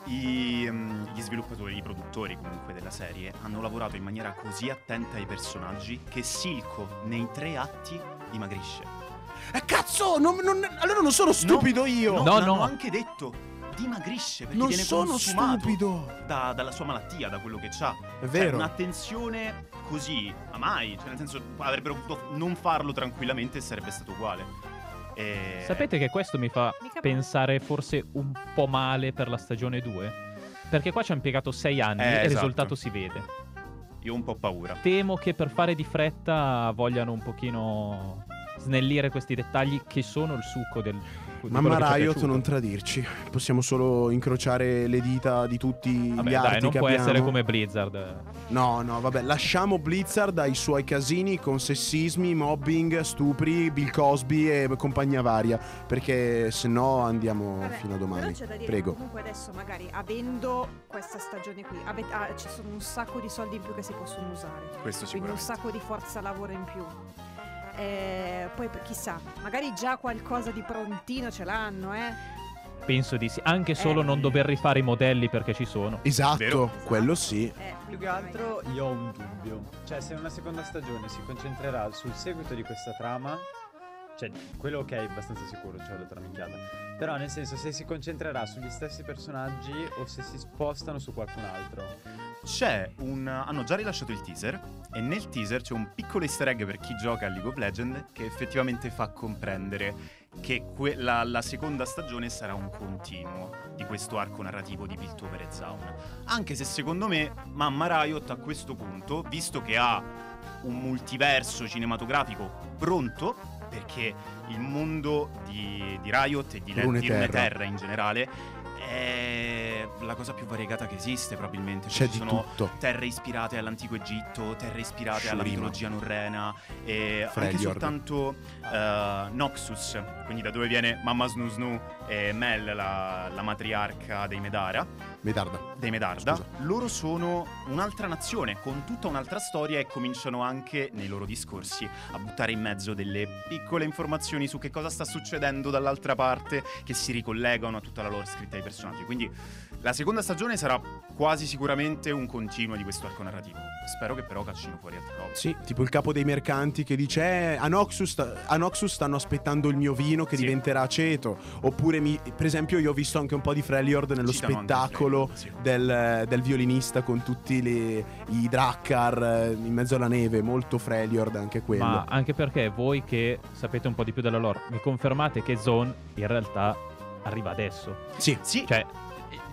Speaker 4: i, mm, gli sviluppatori, i produttori comunque della serie hanno lavorato in maniera così attenta ai personaggi che Silco nei tre atti dimagrisce.
Speaker 1: Eh, cazzo! non- non- allora non sono stupido io!
Speaker 4: No,
Speaker 3: No, no.
Speaker 4: anche detto. Dimagrisce perché
Speaker 1: non
Speaker 4: viene
Speaker 1: sono stupido!
Speaker 4: da- dalla sua malattia, da quello che c'ha.
Speaker 1: È
Speaker 4: Cioè,
Speaker 1: vero.
Speaker 4: un'attenzione così, ma mai. Cioè, nel senso, avrebbero potuto non farlo tranquillamente e sarebbe stato uguale. E...
Speaker 3: Sapete che questo mi fa
Speaker 2: Mica male.
Speaker 3: pensare forse un po' male per la stagione 2? Perché qua ci hanno impiegato sei anni
Speaker 4: Eh,
Speaker 3: e il
Speaker 4: esatto.
Speaker 3: risultato si vede.
Speaker 4: Io ho un po' paura.
Speaker 3: Temo che per fare di fretta vogliano un pochino snellire questi dettagli che sono il succo del...
Speaker 1: Mamma Riot, non tradirci. Possiamo solo incrociare le dita di tutti
Speaker 3: Vabbè,
Speaker 1: gli arti
Speaker 3: dai, non
Speaker 1: che
Speaker 3: può
Speaker 1: abbiamo.
Speaker 3: essere come Blizzard.
Speaker 1: No, no, vabbè, lasciamo Blizzard ai suoi casini con sessismi, mobbing, stupri, Bill Cosby e compagnia varia, perché se no andiamo
Speaker 2: Vabbè,
Speaker 1: fino a
Speaker 2: Però
Speaker 1: domani.
Speaker 2: c'è da dire
Speaker 1: Prego.
Speaker 2: comunque adesso magari avendo questa stagione qui ave- ah, ci sono un sacco di soldi in più che si possono usare.
Speaker 4: Questo
Speaker 2: Quindi un sacco di forza lavoro in più. Eh, poi chissà, magari già qualcosa di prontino ce l'hanno, eh.
Speaker 3: Penso di sì. Anche solo
Speaker 2: Eh.
Speaker 3: non dover rifare i modelli perché ci sono.
Speaker 1: Esatto,
Speaker 4: Vero?
Speaker 1: quello sì.
Speaker 2: Eh,
Speaker 5: Più che altro io ho un dubbio. Cioè, se una seconda stagione si concentrerà sul seguito di questa trama, cioè, quello ok, abbastanza sicuro, cioè l'ho minchiata. Però, nel senso, se si concentrerà sugli stessi personaggi o se si spostano su qualcun altro.
Speaker 4: C'è un. Hanno già rilasciato il teaser. E nel teaser c'è un piccolo easter egg per chi gioca a League of Legends che effettivamente fa comprendere che que- la, la seconda stagione sarà un continuo di questo arco narrativo di Piltover e Zaun. Anche se secondo me Mamma Riot a questo punto, visto che ha un multiverso cinematografico pronto, perché il mondo di, di Riot e di, Le- di
Speaker 1: Runeterra.
Speaker 4: Runeterra in generale è la cosa più variegata che esiste probabilmente.
Speaker 1: C'è
Speaker 4: Cioè, ci
Speaker 1: di
Speaker 4: sono
Speaker 1: tutto.
Speaker 4: terre ispirate all'antico Egitto, terre ispirate alla
Speaker 1: Shurima.
Speaker 4: mitologia norrena e anche
Speaker 1: Freljord.
Speaker 4: soltanto eh, Noxus, quindi da dove viene Mamma Snoo Snoo e Mel, la, la matriarca dei Medara,
Speaker 1: Medarda.
Speaker 4: dei Medarda,
Speaker 1: Scusa.
Speaker 4: loro sono un'altra nazione con tutta un'altra storia e cominciano anche nei loro discorsi a buttare in mezzo delle piccole informazioni su che cosa sta succedendo dall'altra parte che si ricollegano a tutta la loro scritta ai personaggi. Quindi la seconda stagione sarà quasi sicuramente un continuo di questo arco narrativo. Spero che però caccino fuori altre robe.
Speaker 1: Sì, tipo il capo dei mercanti che dice eh, a, Noxus sta- a Noxus stanno aspettando il mio vino che
Speaker 4: Sì.
Speaker 1: diventerà aceto. Oppure, mi- per esempio, io ho visto anche un po' di Freljord nello
Speaker 4: Citano
Speaker 1: spettacolo
Speaker 4: Freljord, sì.
Speaker 1: del, del violinista con tutti le- i Drakkar eh, in mezzo alla neve. Molto Freljord anche quello.
Speaker 3: Ma anche perché voi che sapete un po' di più della lore, mi confermate che Zone in realtà arriva adesso.
Speaker 1: Sì,
Speaker 4: Sì,
Speaker 3: Cioè,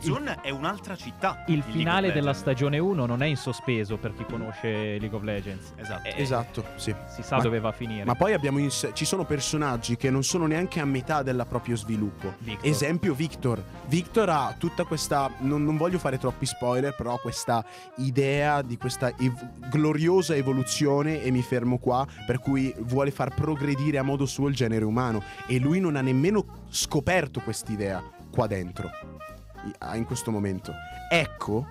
Speaker 4: Zone è un'altra città.
Speaker 3: Il finale della stagione 1 non è in sospeso per chi conosce League of Legends.
Speaker 4: Esatto.
Speaker 3: Eh,
Speaker 1: Esatto, sì.
Speaker 3: Si sa
Speaker 1: Ma-
Speaker 3: dove va a finire.
Speaker 1: Ma poi abbiamo in ci sono personaggi che non sono neanche a metà del proprio sviluppo.
Speaker 3: Victor.
Speaker 1: Esempio Victor. Victor ha tutta questa, non, non voglio fare troppi spoiler, però questa idea di questa ev- gloriosa evoluzione, e mi fermo qua, per cui vuole far progredire a modo suo il genere umano. E lui non ha nemmeno scoperto quest'idea qua dentro, in questo momento. Ecco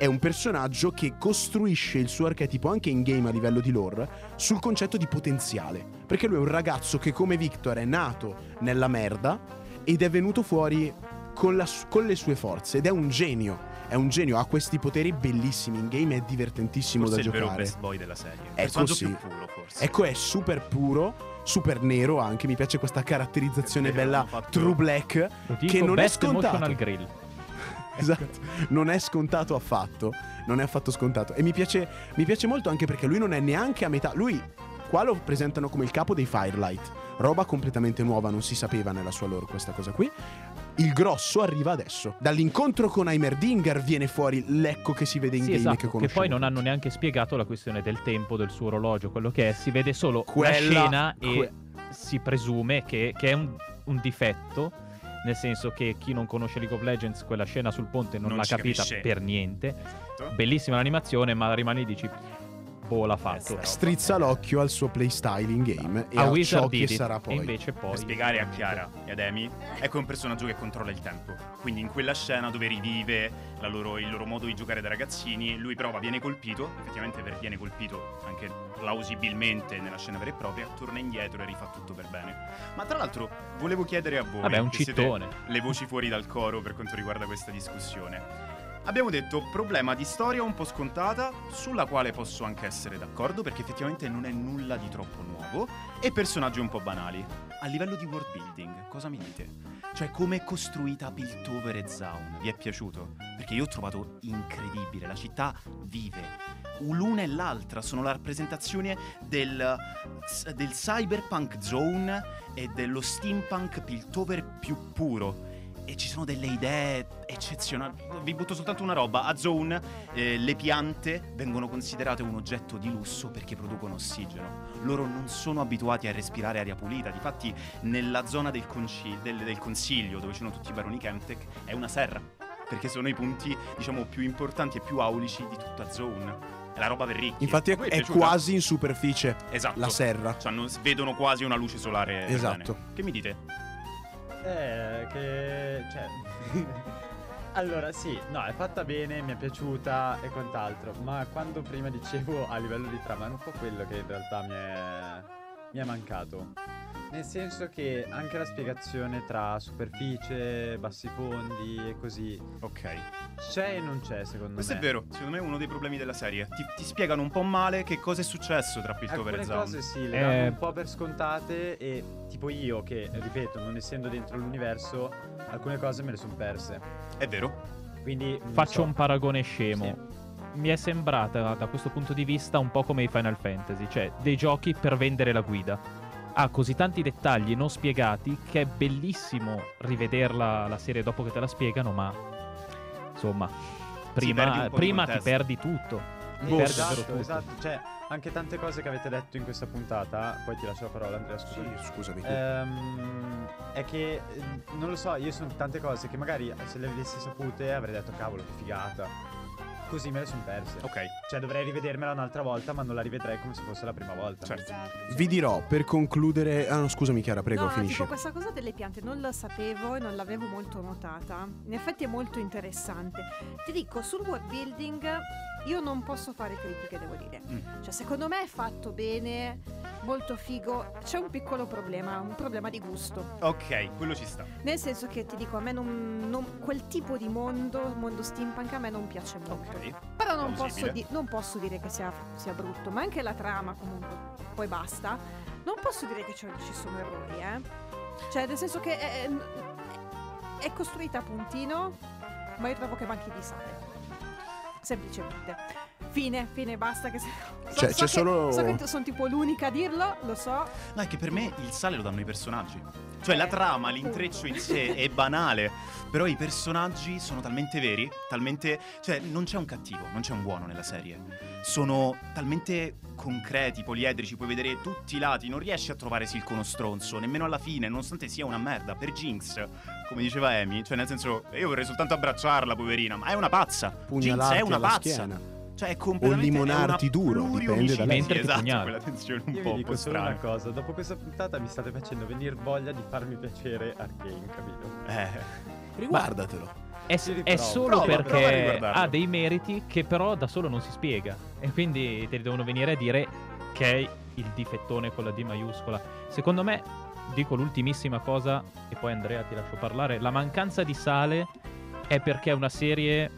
Speaker 1: è un personaggio che costruisce il suo archetipo anche in game a livello di lore sul concetto di potenziale. Perché lui è un ragazzo che come Victor è nato nella merda ed è venuto fuori con, la con le sue forze ed è un genio. È un genio, ha questi poteri bellissimi in game, è divertentissimo
Speaker 4: Forse
Speaker 1: da
Speaker 4: il vero
Speaker 1: giocare.
Speaker 4: best boy della serie.
Speaker 1: Ecco, sì.
Speaker 4: puro.
Speaker 1: Ecco, è super puro, super nero anche. Mi piace questa caratterizzazione bella true black.
Speaker 3: Dico,
Speaker 1: che non è scontato.
Speaker 3: grill.
Speaker 1: Esatto, non è scontato affatto. Non è affatto scontato. E mi piace, mi piace molto anche perché lui non è neanche a metà. Lui qua lo presentano come il capo dei Firelight. Roba completamente nuova, non si sapeva nella sua lore questa cosa qui. Il grosso arriva adesso. Dall'incontro con Heimerdinger viene fuori l'ecco che si vede in
Speaker 3: Sì,
Speaker 1: game
Speaker 3: esatto,
Speaker 1: che
Speaker 3: che poi non hanno neanche spiegato la questione del tempo del suo orologio, quello che è, si vede solo
Speaker 1: Quella-
Speaker 3: la scena
Speaker 1: que-
Speaker 3: e si presume che, che è un, un difetto, nel senso che chi non conosce League of Legends quella scena sul ponte non,
Speaker 4: Non
Speaker 3: l'ha capita
Speaker 4: capisce.
Speaker 3: per niente.
Speaker 4: Esatto.
Speaker 3: Bellissima l'animazione, ma rimani e dici, boh, l'ha fatto.
Speaker 1: Strizza l'occhio al suo playstyle in game e
Speaker 3: A
Speaker 1: a, ciò che
Speaker 3: it,
Speaker 1: sarà
Speaker 3: e
Speaker 1: poi.
Speaker 3: invece poi...
Speaker 4: Per spiegare a Chiara e ad Amy, ecco è un personaggio che controlla il tempo. Quindi in quella scena dove rivive la loro- il loro modo di giocare da ragazzini, lui prova, viene colpito, effettivamente per- viene colpito anche plausibilmente nella scena vera e propria, torna indietro e rifà tutto per bene. Ma tra l'altro volevo chiedere a voi,
Speaker 3: Vabbè, un
Speaker 4: che siete
Speaker 3: cittone.
Speaker 4: le voci fuori dal coro per quanto riguarda questa discussione. Abbiamo detto problema di storia un po' scontata, sulla quale posso anche essere d'accordo perché effettivamente non è nulla di troppo nuovo, e personaggi un po' banali. A livello di world building, cosa mi dite? Cioè come è costruita Piltover e Zaun? Vi è piaciuto? Perché io ho trovato incredibile, la città vive. L'una e l'altra sono la rappresentazione del, del cyberpunk zone e dello steampunk Piltover più puro e ci sono delle idee eccezionali. Vi butto soltanto una roba. A Zone eh, le piante vengono considerate un oggetto di lusso perché producono ossigeno. Loro non sono abituati a respirare aria pulita. Difatti, nella zona del, conci- del- del consiglio, dove ci sono tutti i baroni Chemtech, è una serra. Perché sono i punti, diciamo, più importanti e più aulici di tutta Zone. È la roba per ricchi.
Speaker 1: Infatti è, è quasi in superficie
Speaker 4: Esatto.
Speaker 1: la serra.
Speaker 4: C'hanno- vedono quasi una luce solare.
Speaker 1: Esatto.
Speaker 4: bene. Che mi dite?
Speaker 5: Eh, che... cioè... allora, sì, no, è fatta bene, mi è piaciuta e quant'altro, ma quando prima dicevo a livello di trama è un po' quello che in realtà mi è... mi è mancato. Nel senso che anche la spiegazione tra superficie, bassi fondi e così
Speaker 4: Ok.
Speaker 5: c'è e non c'è secondo
Speaker 4: Questo
Speaker 5: me.
Speaker 4: è vero, secondo me è uno dei problemi della serie. Ti, ti spiegano un po' male che cosa è successo tra Piltover
Speaker 5: Alcune
Speaker 4: e Zaun.
Speaker 5: cose sì, le
Speaker 3: Eh.
Speaker 5: danno un po' per scontate e tipo io che, ripeto, non essendo dentro l'universo, alcune cose me le sono perse.
Speaker 4: È vero.
Speaker 5: Quindi
Speaker 3: Faccio
Speaker 5: so.
Speaker 3: un paragone scemo.
Speaker 5: Sì.
Speaker 3: Mi è sembrata da questo punto di vista un po' come i Final Fantasy, cioè dei giochi per vendere la guida. Ha così tanti dettagli non spiegati che è bellissimo rivederla la serie dopo che te la spiegano, ma insomma, prima, prima ti perdi tutto. Ti
Speaker 5: Boh,
Speaker 3: perdi
Speaker 5: esatto, esatto. Cioè, anche tante cose che avete detto in questa puntata, poi ti lascio la parola Andrea, scusa.
Speaker 1: scusami.
Speaker 5: Ehm, è che eh, non lo so, io sono tante cose che magari se le avessi sapute avrei detto cavolo che figata. Così me le sono perse.
Speaker 4: Ok.
Speaker 5: Cioè dovrei rivedermela un'altra volta, ma non la rivedrei come se fosse la prima volta.
Speaker 4: Certo.
Speaker 2: Esatto,
Speaker 1: Vi dirò per concludere. Ah, no, scusami, Chiara, prego,
Speaker 2: no,
Speaker 1: finisci.
Speaker 2: tipo questa cosa delle piante non la sapevo e non l'avevo molto notata. In effetti è molto interessante. Ti dico, sul world building io non posso fare critiche, devo dire.
Speaker 4: Mm.
Speaker 2: Cioè, secondo me è fatto bene, molto figo. C'è un piccolo problema, un problema di gusto.
Speaker 4: Ok, quello ci sta.
Speaker 2: Nel senso che ti dico, a me non, non- quel tipo di mondo, mondo steampunk, a me non piace molto.
Speaker 4: Ok.
Speaker 2: Però non posso, di- non posso dire che sia, sia brutto, ma anche la trama comunque, poi basta. Non posso dire che ci sono errori, eh. Cioè, nel senso che è, è- è costruita a puntino, ma io trovo che manchi di sale. Semplicemente. Fine, fine, basta. Che se... so,
Speaker 1: Cioè,
Speaker 2: so
Speaker 1: c'è
Speaker 2: che-
Speaker 1: solo-
Speaker 2: So che sono tipo l'unica a dirlo, lo so.
Speaker 4: No, è che per me il sale lo danno i personaggi. Cioè, la trama, l'intreccio in sé è banale. Però i personaggi sono talmente veri, talmente. Cioè, non c'è un cattivo, non c'è un buono nella serie. Sono talmente concreti, poliedrici, puoi vedere tutti i lati. Non riesci a trovare Silco uno stronzo, nemmeno alla fine, nonostante sia una merda. Per Jinx, come diceva Amy, cioè, nel senso, io vorrei soltanto abbracciarla, poverina, ma è una pazza. Jinx
Speaker 1: Pugnalarti
Speaker 4: è una pazza.
Speaker 1: schiena.
Speaker 4: Cioè, è completamente.
Speaker 1: O limonarti duro, dipende da-
Speaker 3: Mentre ti
Speaker 4: esatto,
Speaker 3: pugnali.
Speaker 4: quella tensione un
Speaker 5: Io
Speaker 4: po',
Speaker 5: dico solo una
Speaker 4: strana.
Speaker 5: cosa, dopo questa puntata mi state facendo venire voglia di farmi piacere Arcane, capito?
Speaker 4: Eh.
Speaker 1: Riguardatelo.
Speaker 3: È, è solo
Speaker 4: Prova, prova
Speaker 3: perché
Speaker 4: riguardarlo.
Speaker 3: ha dei meriti che però da solo non si spiega. E quindi te li devono venire a dire che è il difettone con la D maiuscola. Secondo me, dico l'ultimissima cosa, e poi Andrea ti lascio parlare. La mancanza di sale è perché è una serie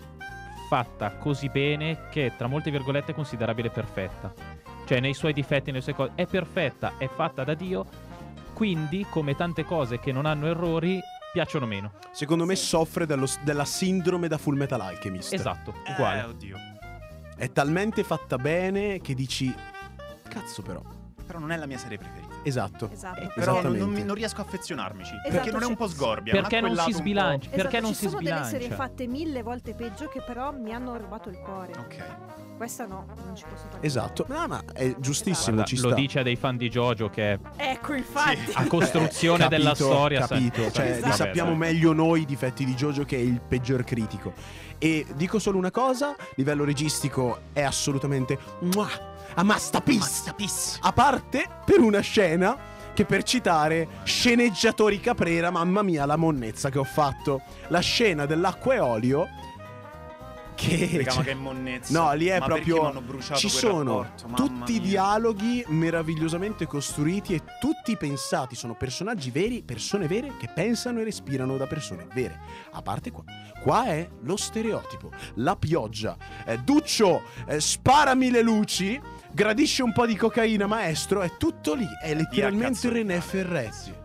Speaker 3: fatta così bene che, tra molte virgolette, è considerabile perfetta. Cioè, nei suoi difetti, nelle sue cose, è perfetta, è fatta da Dio. Quindi, come tante cose che non hanno errori, piacciono meno.
Speaker 1: Secondo me
Speaker 2: Sì.
Speaker 1: soffre dello- della sindrome da Full Metal Alchemist.
Speaker 3: Esatto,
Speaker 4: Eh,
Speaker 3: uguale.
Speaker 4: oddio.
Speaker 1: È talmente fatta bene che dici. Cazzo, però.
Speaker 4: Però non è la mia serie preferita.
Speaker 1: Esatto.
Speaker 2: Esatto.
Speaker 3: Eh,
Speaker 4: Però non, non non riesco a affezionarmici.
Speaker 2: Esatto,
Speaker 4: perché non è un po'
Speaker 2: ci-
Speaker 4: sgorbia.
Speaker 3: Perché non si
Speaker 4: po'-
Speaker 3: sbilancia? Perché
Speaker 2: Esatto,
Speaker 3: non
Speaker 2: ci
Speaker 3: si
Speaker 2: sono delle serie
Speaker 3: sbilancia?
Speaker 2: fatte mille volte peggio che però mi hanno rubato il cuore.
Speaker 4: Ok.
Speaker 2: Questa no, non ci posso fare.
Speaker 1: Esatto. No, ma è giustissimo.
Speaker 3: Guarda,
Speaker 1: ci
Speaker 3: lo dice a dei fan di JoJo che
Speaker 2: Ecco, infatti.
Speaker 4: Sì.
Speaker 3: a costruzione
Speaker 1: Eh,
Speaker 3: della
Speaker 1: capito,
Speaker 3: storia
Speaker 1: Capito, cioè
Speaker 2: Esatto.
Speaker 1: li sappiamo meglio noi i difetti di Jojo che è il peggior critico. E dico solo una cosa, livello registico è assolutamente muah, a masterpiece.
Speaker 4: Masterpiece.
Speaker 1: A parte per una scena che per citare sceneggiatori Caprera, mamma mia la monnezza che ho fatto. La scena dell'acqua e olio che
Speaker 4: Raga,
Speaker 1: cioè,
Speaker 4: che monnezza.
Speaker 1: No, lì è
Speaker 4: Ma
Speaker 1: proprio. Ci sono
Speaker 4: rapporto?
Speaker 1: Tutti i dialoghi meravigliosamente costruiti e tutti pensati. Sono personaggi veri, persone vere che pensano e respirano da persone vere. A parte qua. Qua è lo stereotipo. La pioggia. Eh, Duccio, eh, sparami le luci. Gradisce un po' di cocaina, maestro. È tutto lì. È letteralmente René
Speaker 4: cane.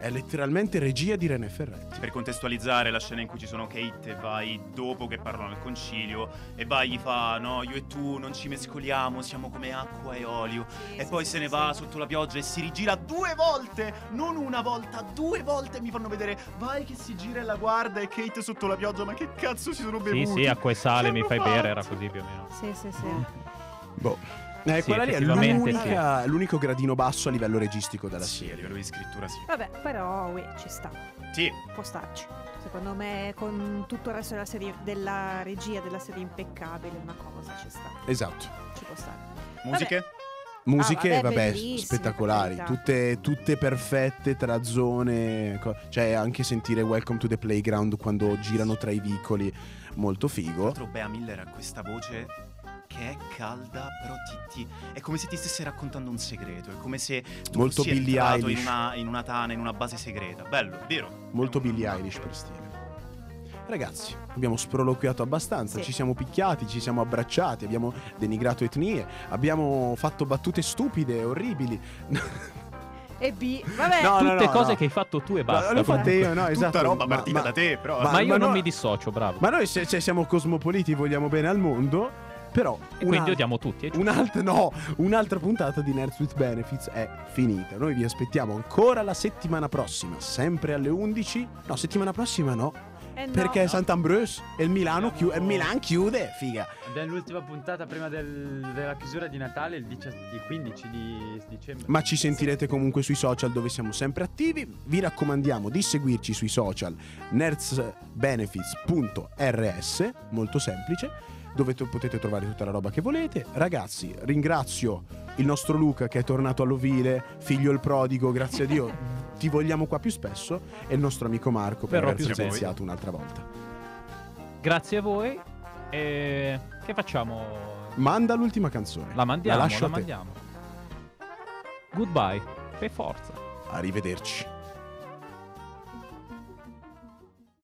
Speaker 1: È letteralmente regia di René Ferretti.
Speaker 4: Per contestualizzare la scena in cui ci sono Kate e vai dopo che parlano al concilio e vai gli fa no io e tu non ci mescoliamo siamo come acqua e olio
Speaker 2: Sì,
Speaker 4: e
Speaker 2: sì,
Speaker 4: poi
Speaker 2: sì,
Speaker 4: se ne
Speaker 2: sì,
Speaker 4: va
Speaker 2: sì.
Speaker 4: sotto la pioggia e si rigira due volte non una volta due volte mi fanno vedere vai che si gira e la guarda e Kate sotto la pioggia ma che cazzo si sono
Speaker 3: Sì,
Speaker 4: bevuti
Speaker 3: sì, acqua e sale mi fai bere, era
Speaker 4: fatto?
Speaker 3: così più o meno.
Speaker 2: Sì, sì, sì.
Speaker 1: Boh. Eh,
Speaker 3: Sì,
Speaker 1: quella lì è l'unica- l'unico gradino basso a livello registico della
Speaker 4: sì, a
Speaker 1: serie.
Speaker 4: livello di scrittura sì
Speaker 2: Vabbè, però uè, ci sta.
Speaker 4: sì
Speaker 2: Può starci. Secondo me, con tutto il resto della serie, della regia della serie impeccabile, una cosa ci sta.
Speaker 1: Esatto.
Speaker 2: Ci può stare.
Speaker 4: musiche
Speaker 1: Musiche,
Speaker 2: Ah, vabbè,
Speaker 1: vabbè, spettacolari, tutte, tutte perfette tra zone, co- cioè anche sentire Welcome to the Playground quando girano tra i vicoli, molto
Speaker 4: Tra
Speaker 1: figo.
Speaker 4: l'altro Bea Miller ha questa voce che è calda, però ti, ti- è come se ti stesse raccontando un segreto. È come se tu
Speaker 1: Molto
Speaker 4: fossi
Speaker 1: Billie
Speaker 4: entrato in una, in una tana, in una base segreta. Bello, vero?
Speaker 1: Molto Billie Eilish per stile. Ragazzi, abbiamo sproloquiato abbastanza,
Speaker 2: Sì.
Speaker 1: ci siamo picchiati, ci siamo abbracciati, abbiamo denigrato etnie, abbiamo fatto battute stupide, orribili.
Speaker 2: E B, vabbè.
Speaker 1: No,
Speaker 3: Tutte
Speaker 1: no,
Speaker 3: cose
Speaker 1: no.
Speaker 3: che hai fatto tu e basta.
Speaker 1: L'ho
Speaker 3: comunque.
Speaker 1: io, no,
Speaker 4: Tutta
Speaker 1: esatto.
Speaker 4: roba
Speaker 1: ma-
Speaker 4: partita
Speaker 1: ma-
Speaker 4: da te, però.
Speaker 1: ma-
Speaker 3: Ma io non
Speaker 1: no-
Speaker 3: mi dissocio, bravo.
Speaker 1: Ma noi se- cioè, siamo cosmopoliti, vogliamo bene al mondo, però...
Speaker 3: e
Speaker 1: una-
Speaker 3: quindi odiamo tutti.
Speaker 1: Un'altra, no, un'altra puntata di Nerds with Benefits è finita. Noi vi aspettiamo ancora la settimana prossima, sempre alle 11. No, settimana prossima no,
Speaker 2: Eh no.
Speaker 1: perché è Sant'Ambrose e il Milano, chiu- e il Milan chiude, figa.
Speaker 5: Abbiamo l'ultima puntata prima del- della chiusura di Natale, il 10 il 15 di dicembre.
Speaker 1: Ma ci sentirete comunque sui social dove siamo sempre attivi. Vi raccomandiamo di seguirci sui social nerdsbenefits.rs, molto semplice, dove to- potete trovare tutta la roba che volete. Ragazzi, ringrazio il nostro Luca che è tornato all'ovile, figlio il prodigo, grazie a Dio. Ti vogliamo qua più spesso e il nostro amico Marco per
Speaker 3: Verrò
Speaker 1: aver
Speaker 3: più spesso.
Speaker 1: presenziato un'altra volta.
Speaker 3: Grazie a voi. E che facciamo?
Speaker 1: Manda l'ultima canzone.
Speaker 3: La mandiamo, la
Speaker 1: a te.
Speaker 3: mandiamo. Goodbye. Per forza.
Speaker 1: Arrivederci.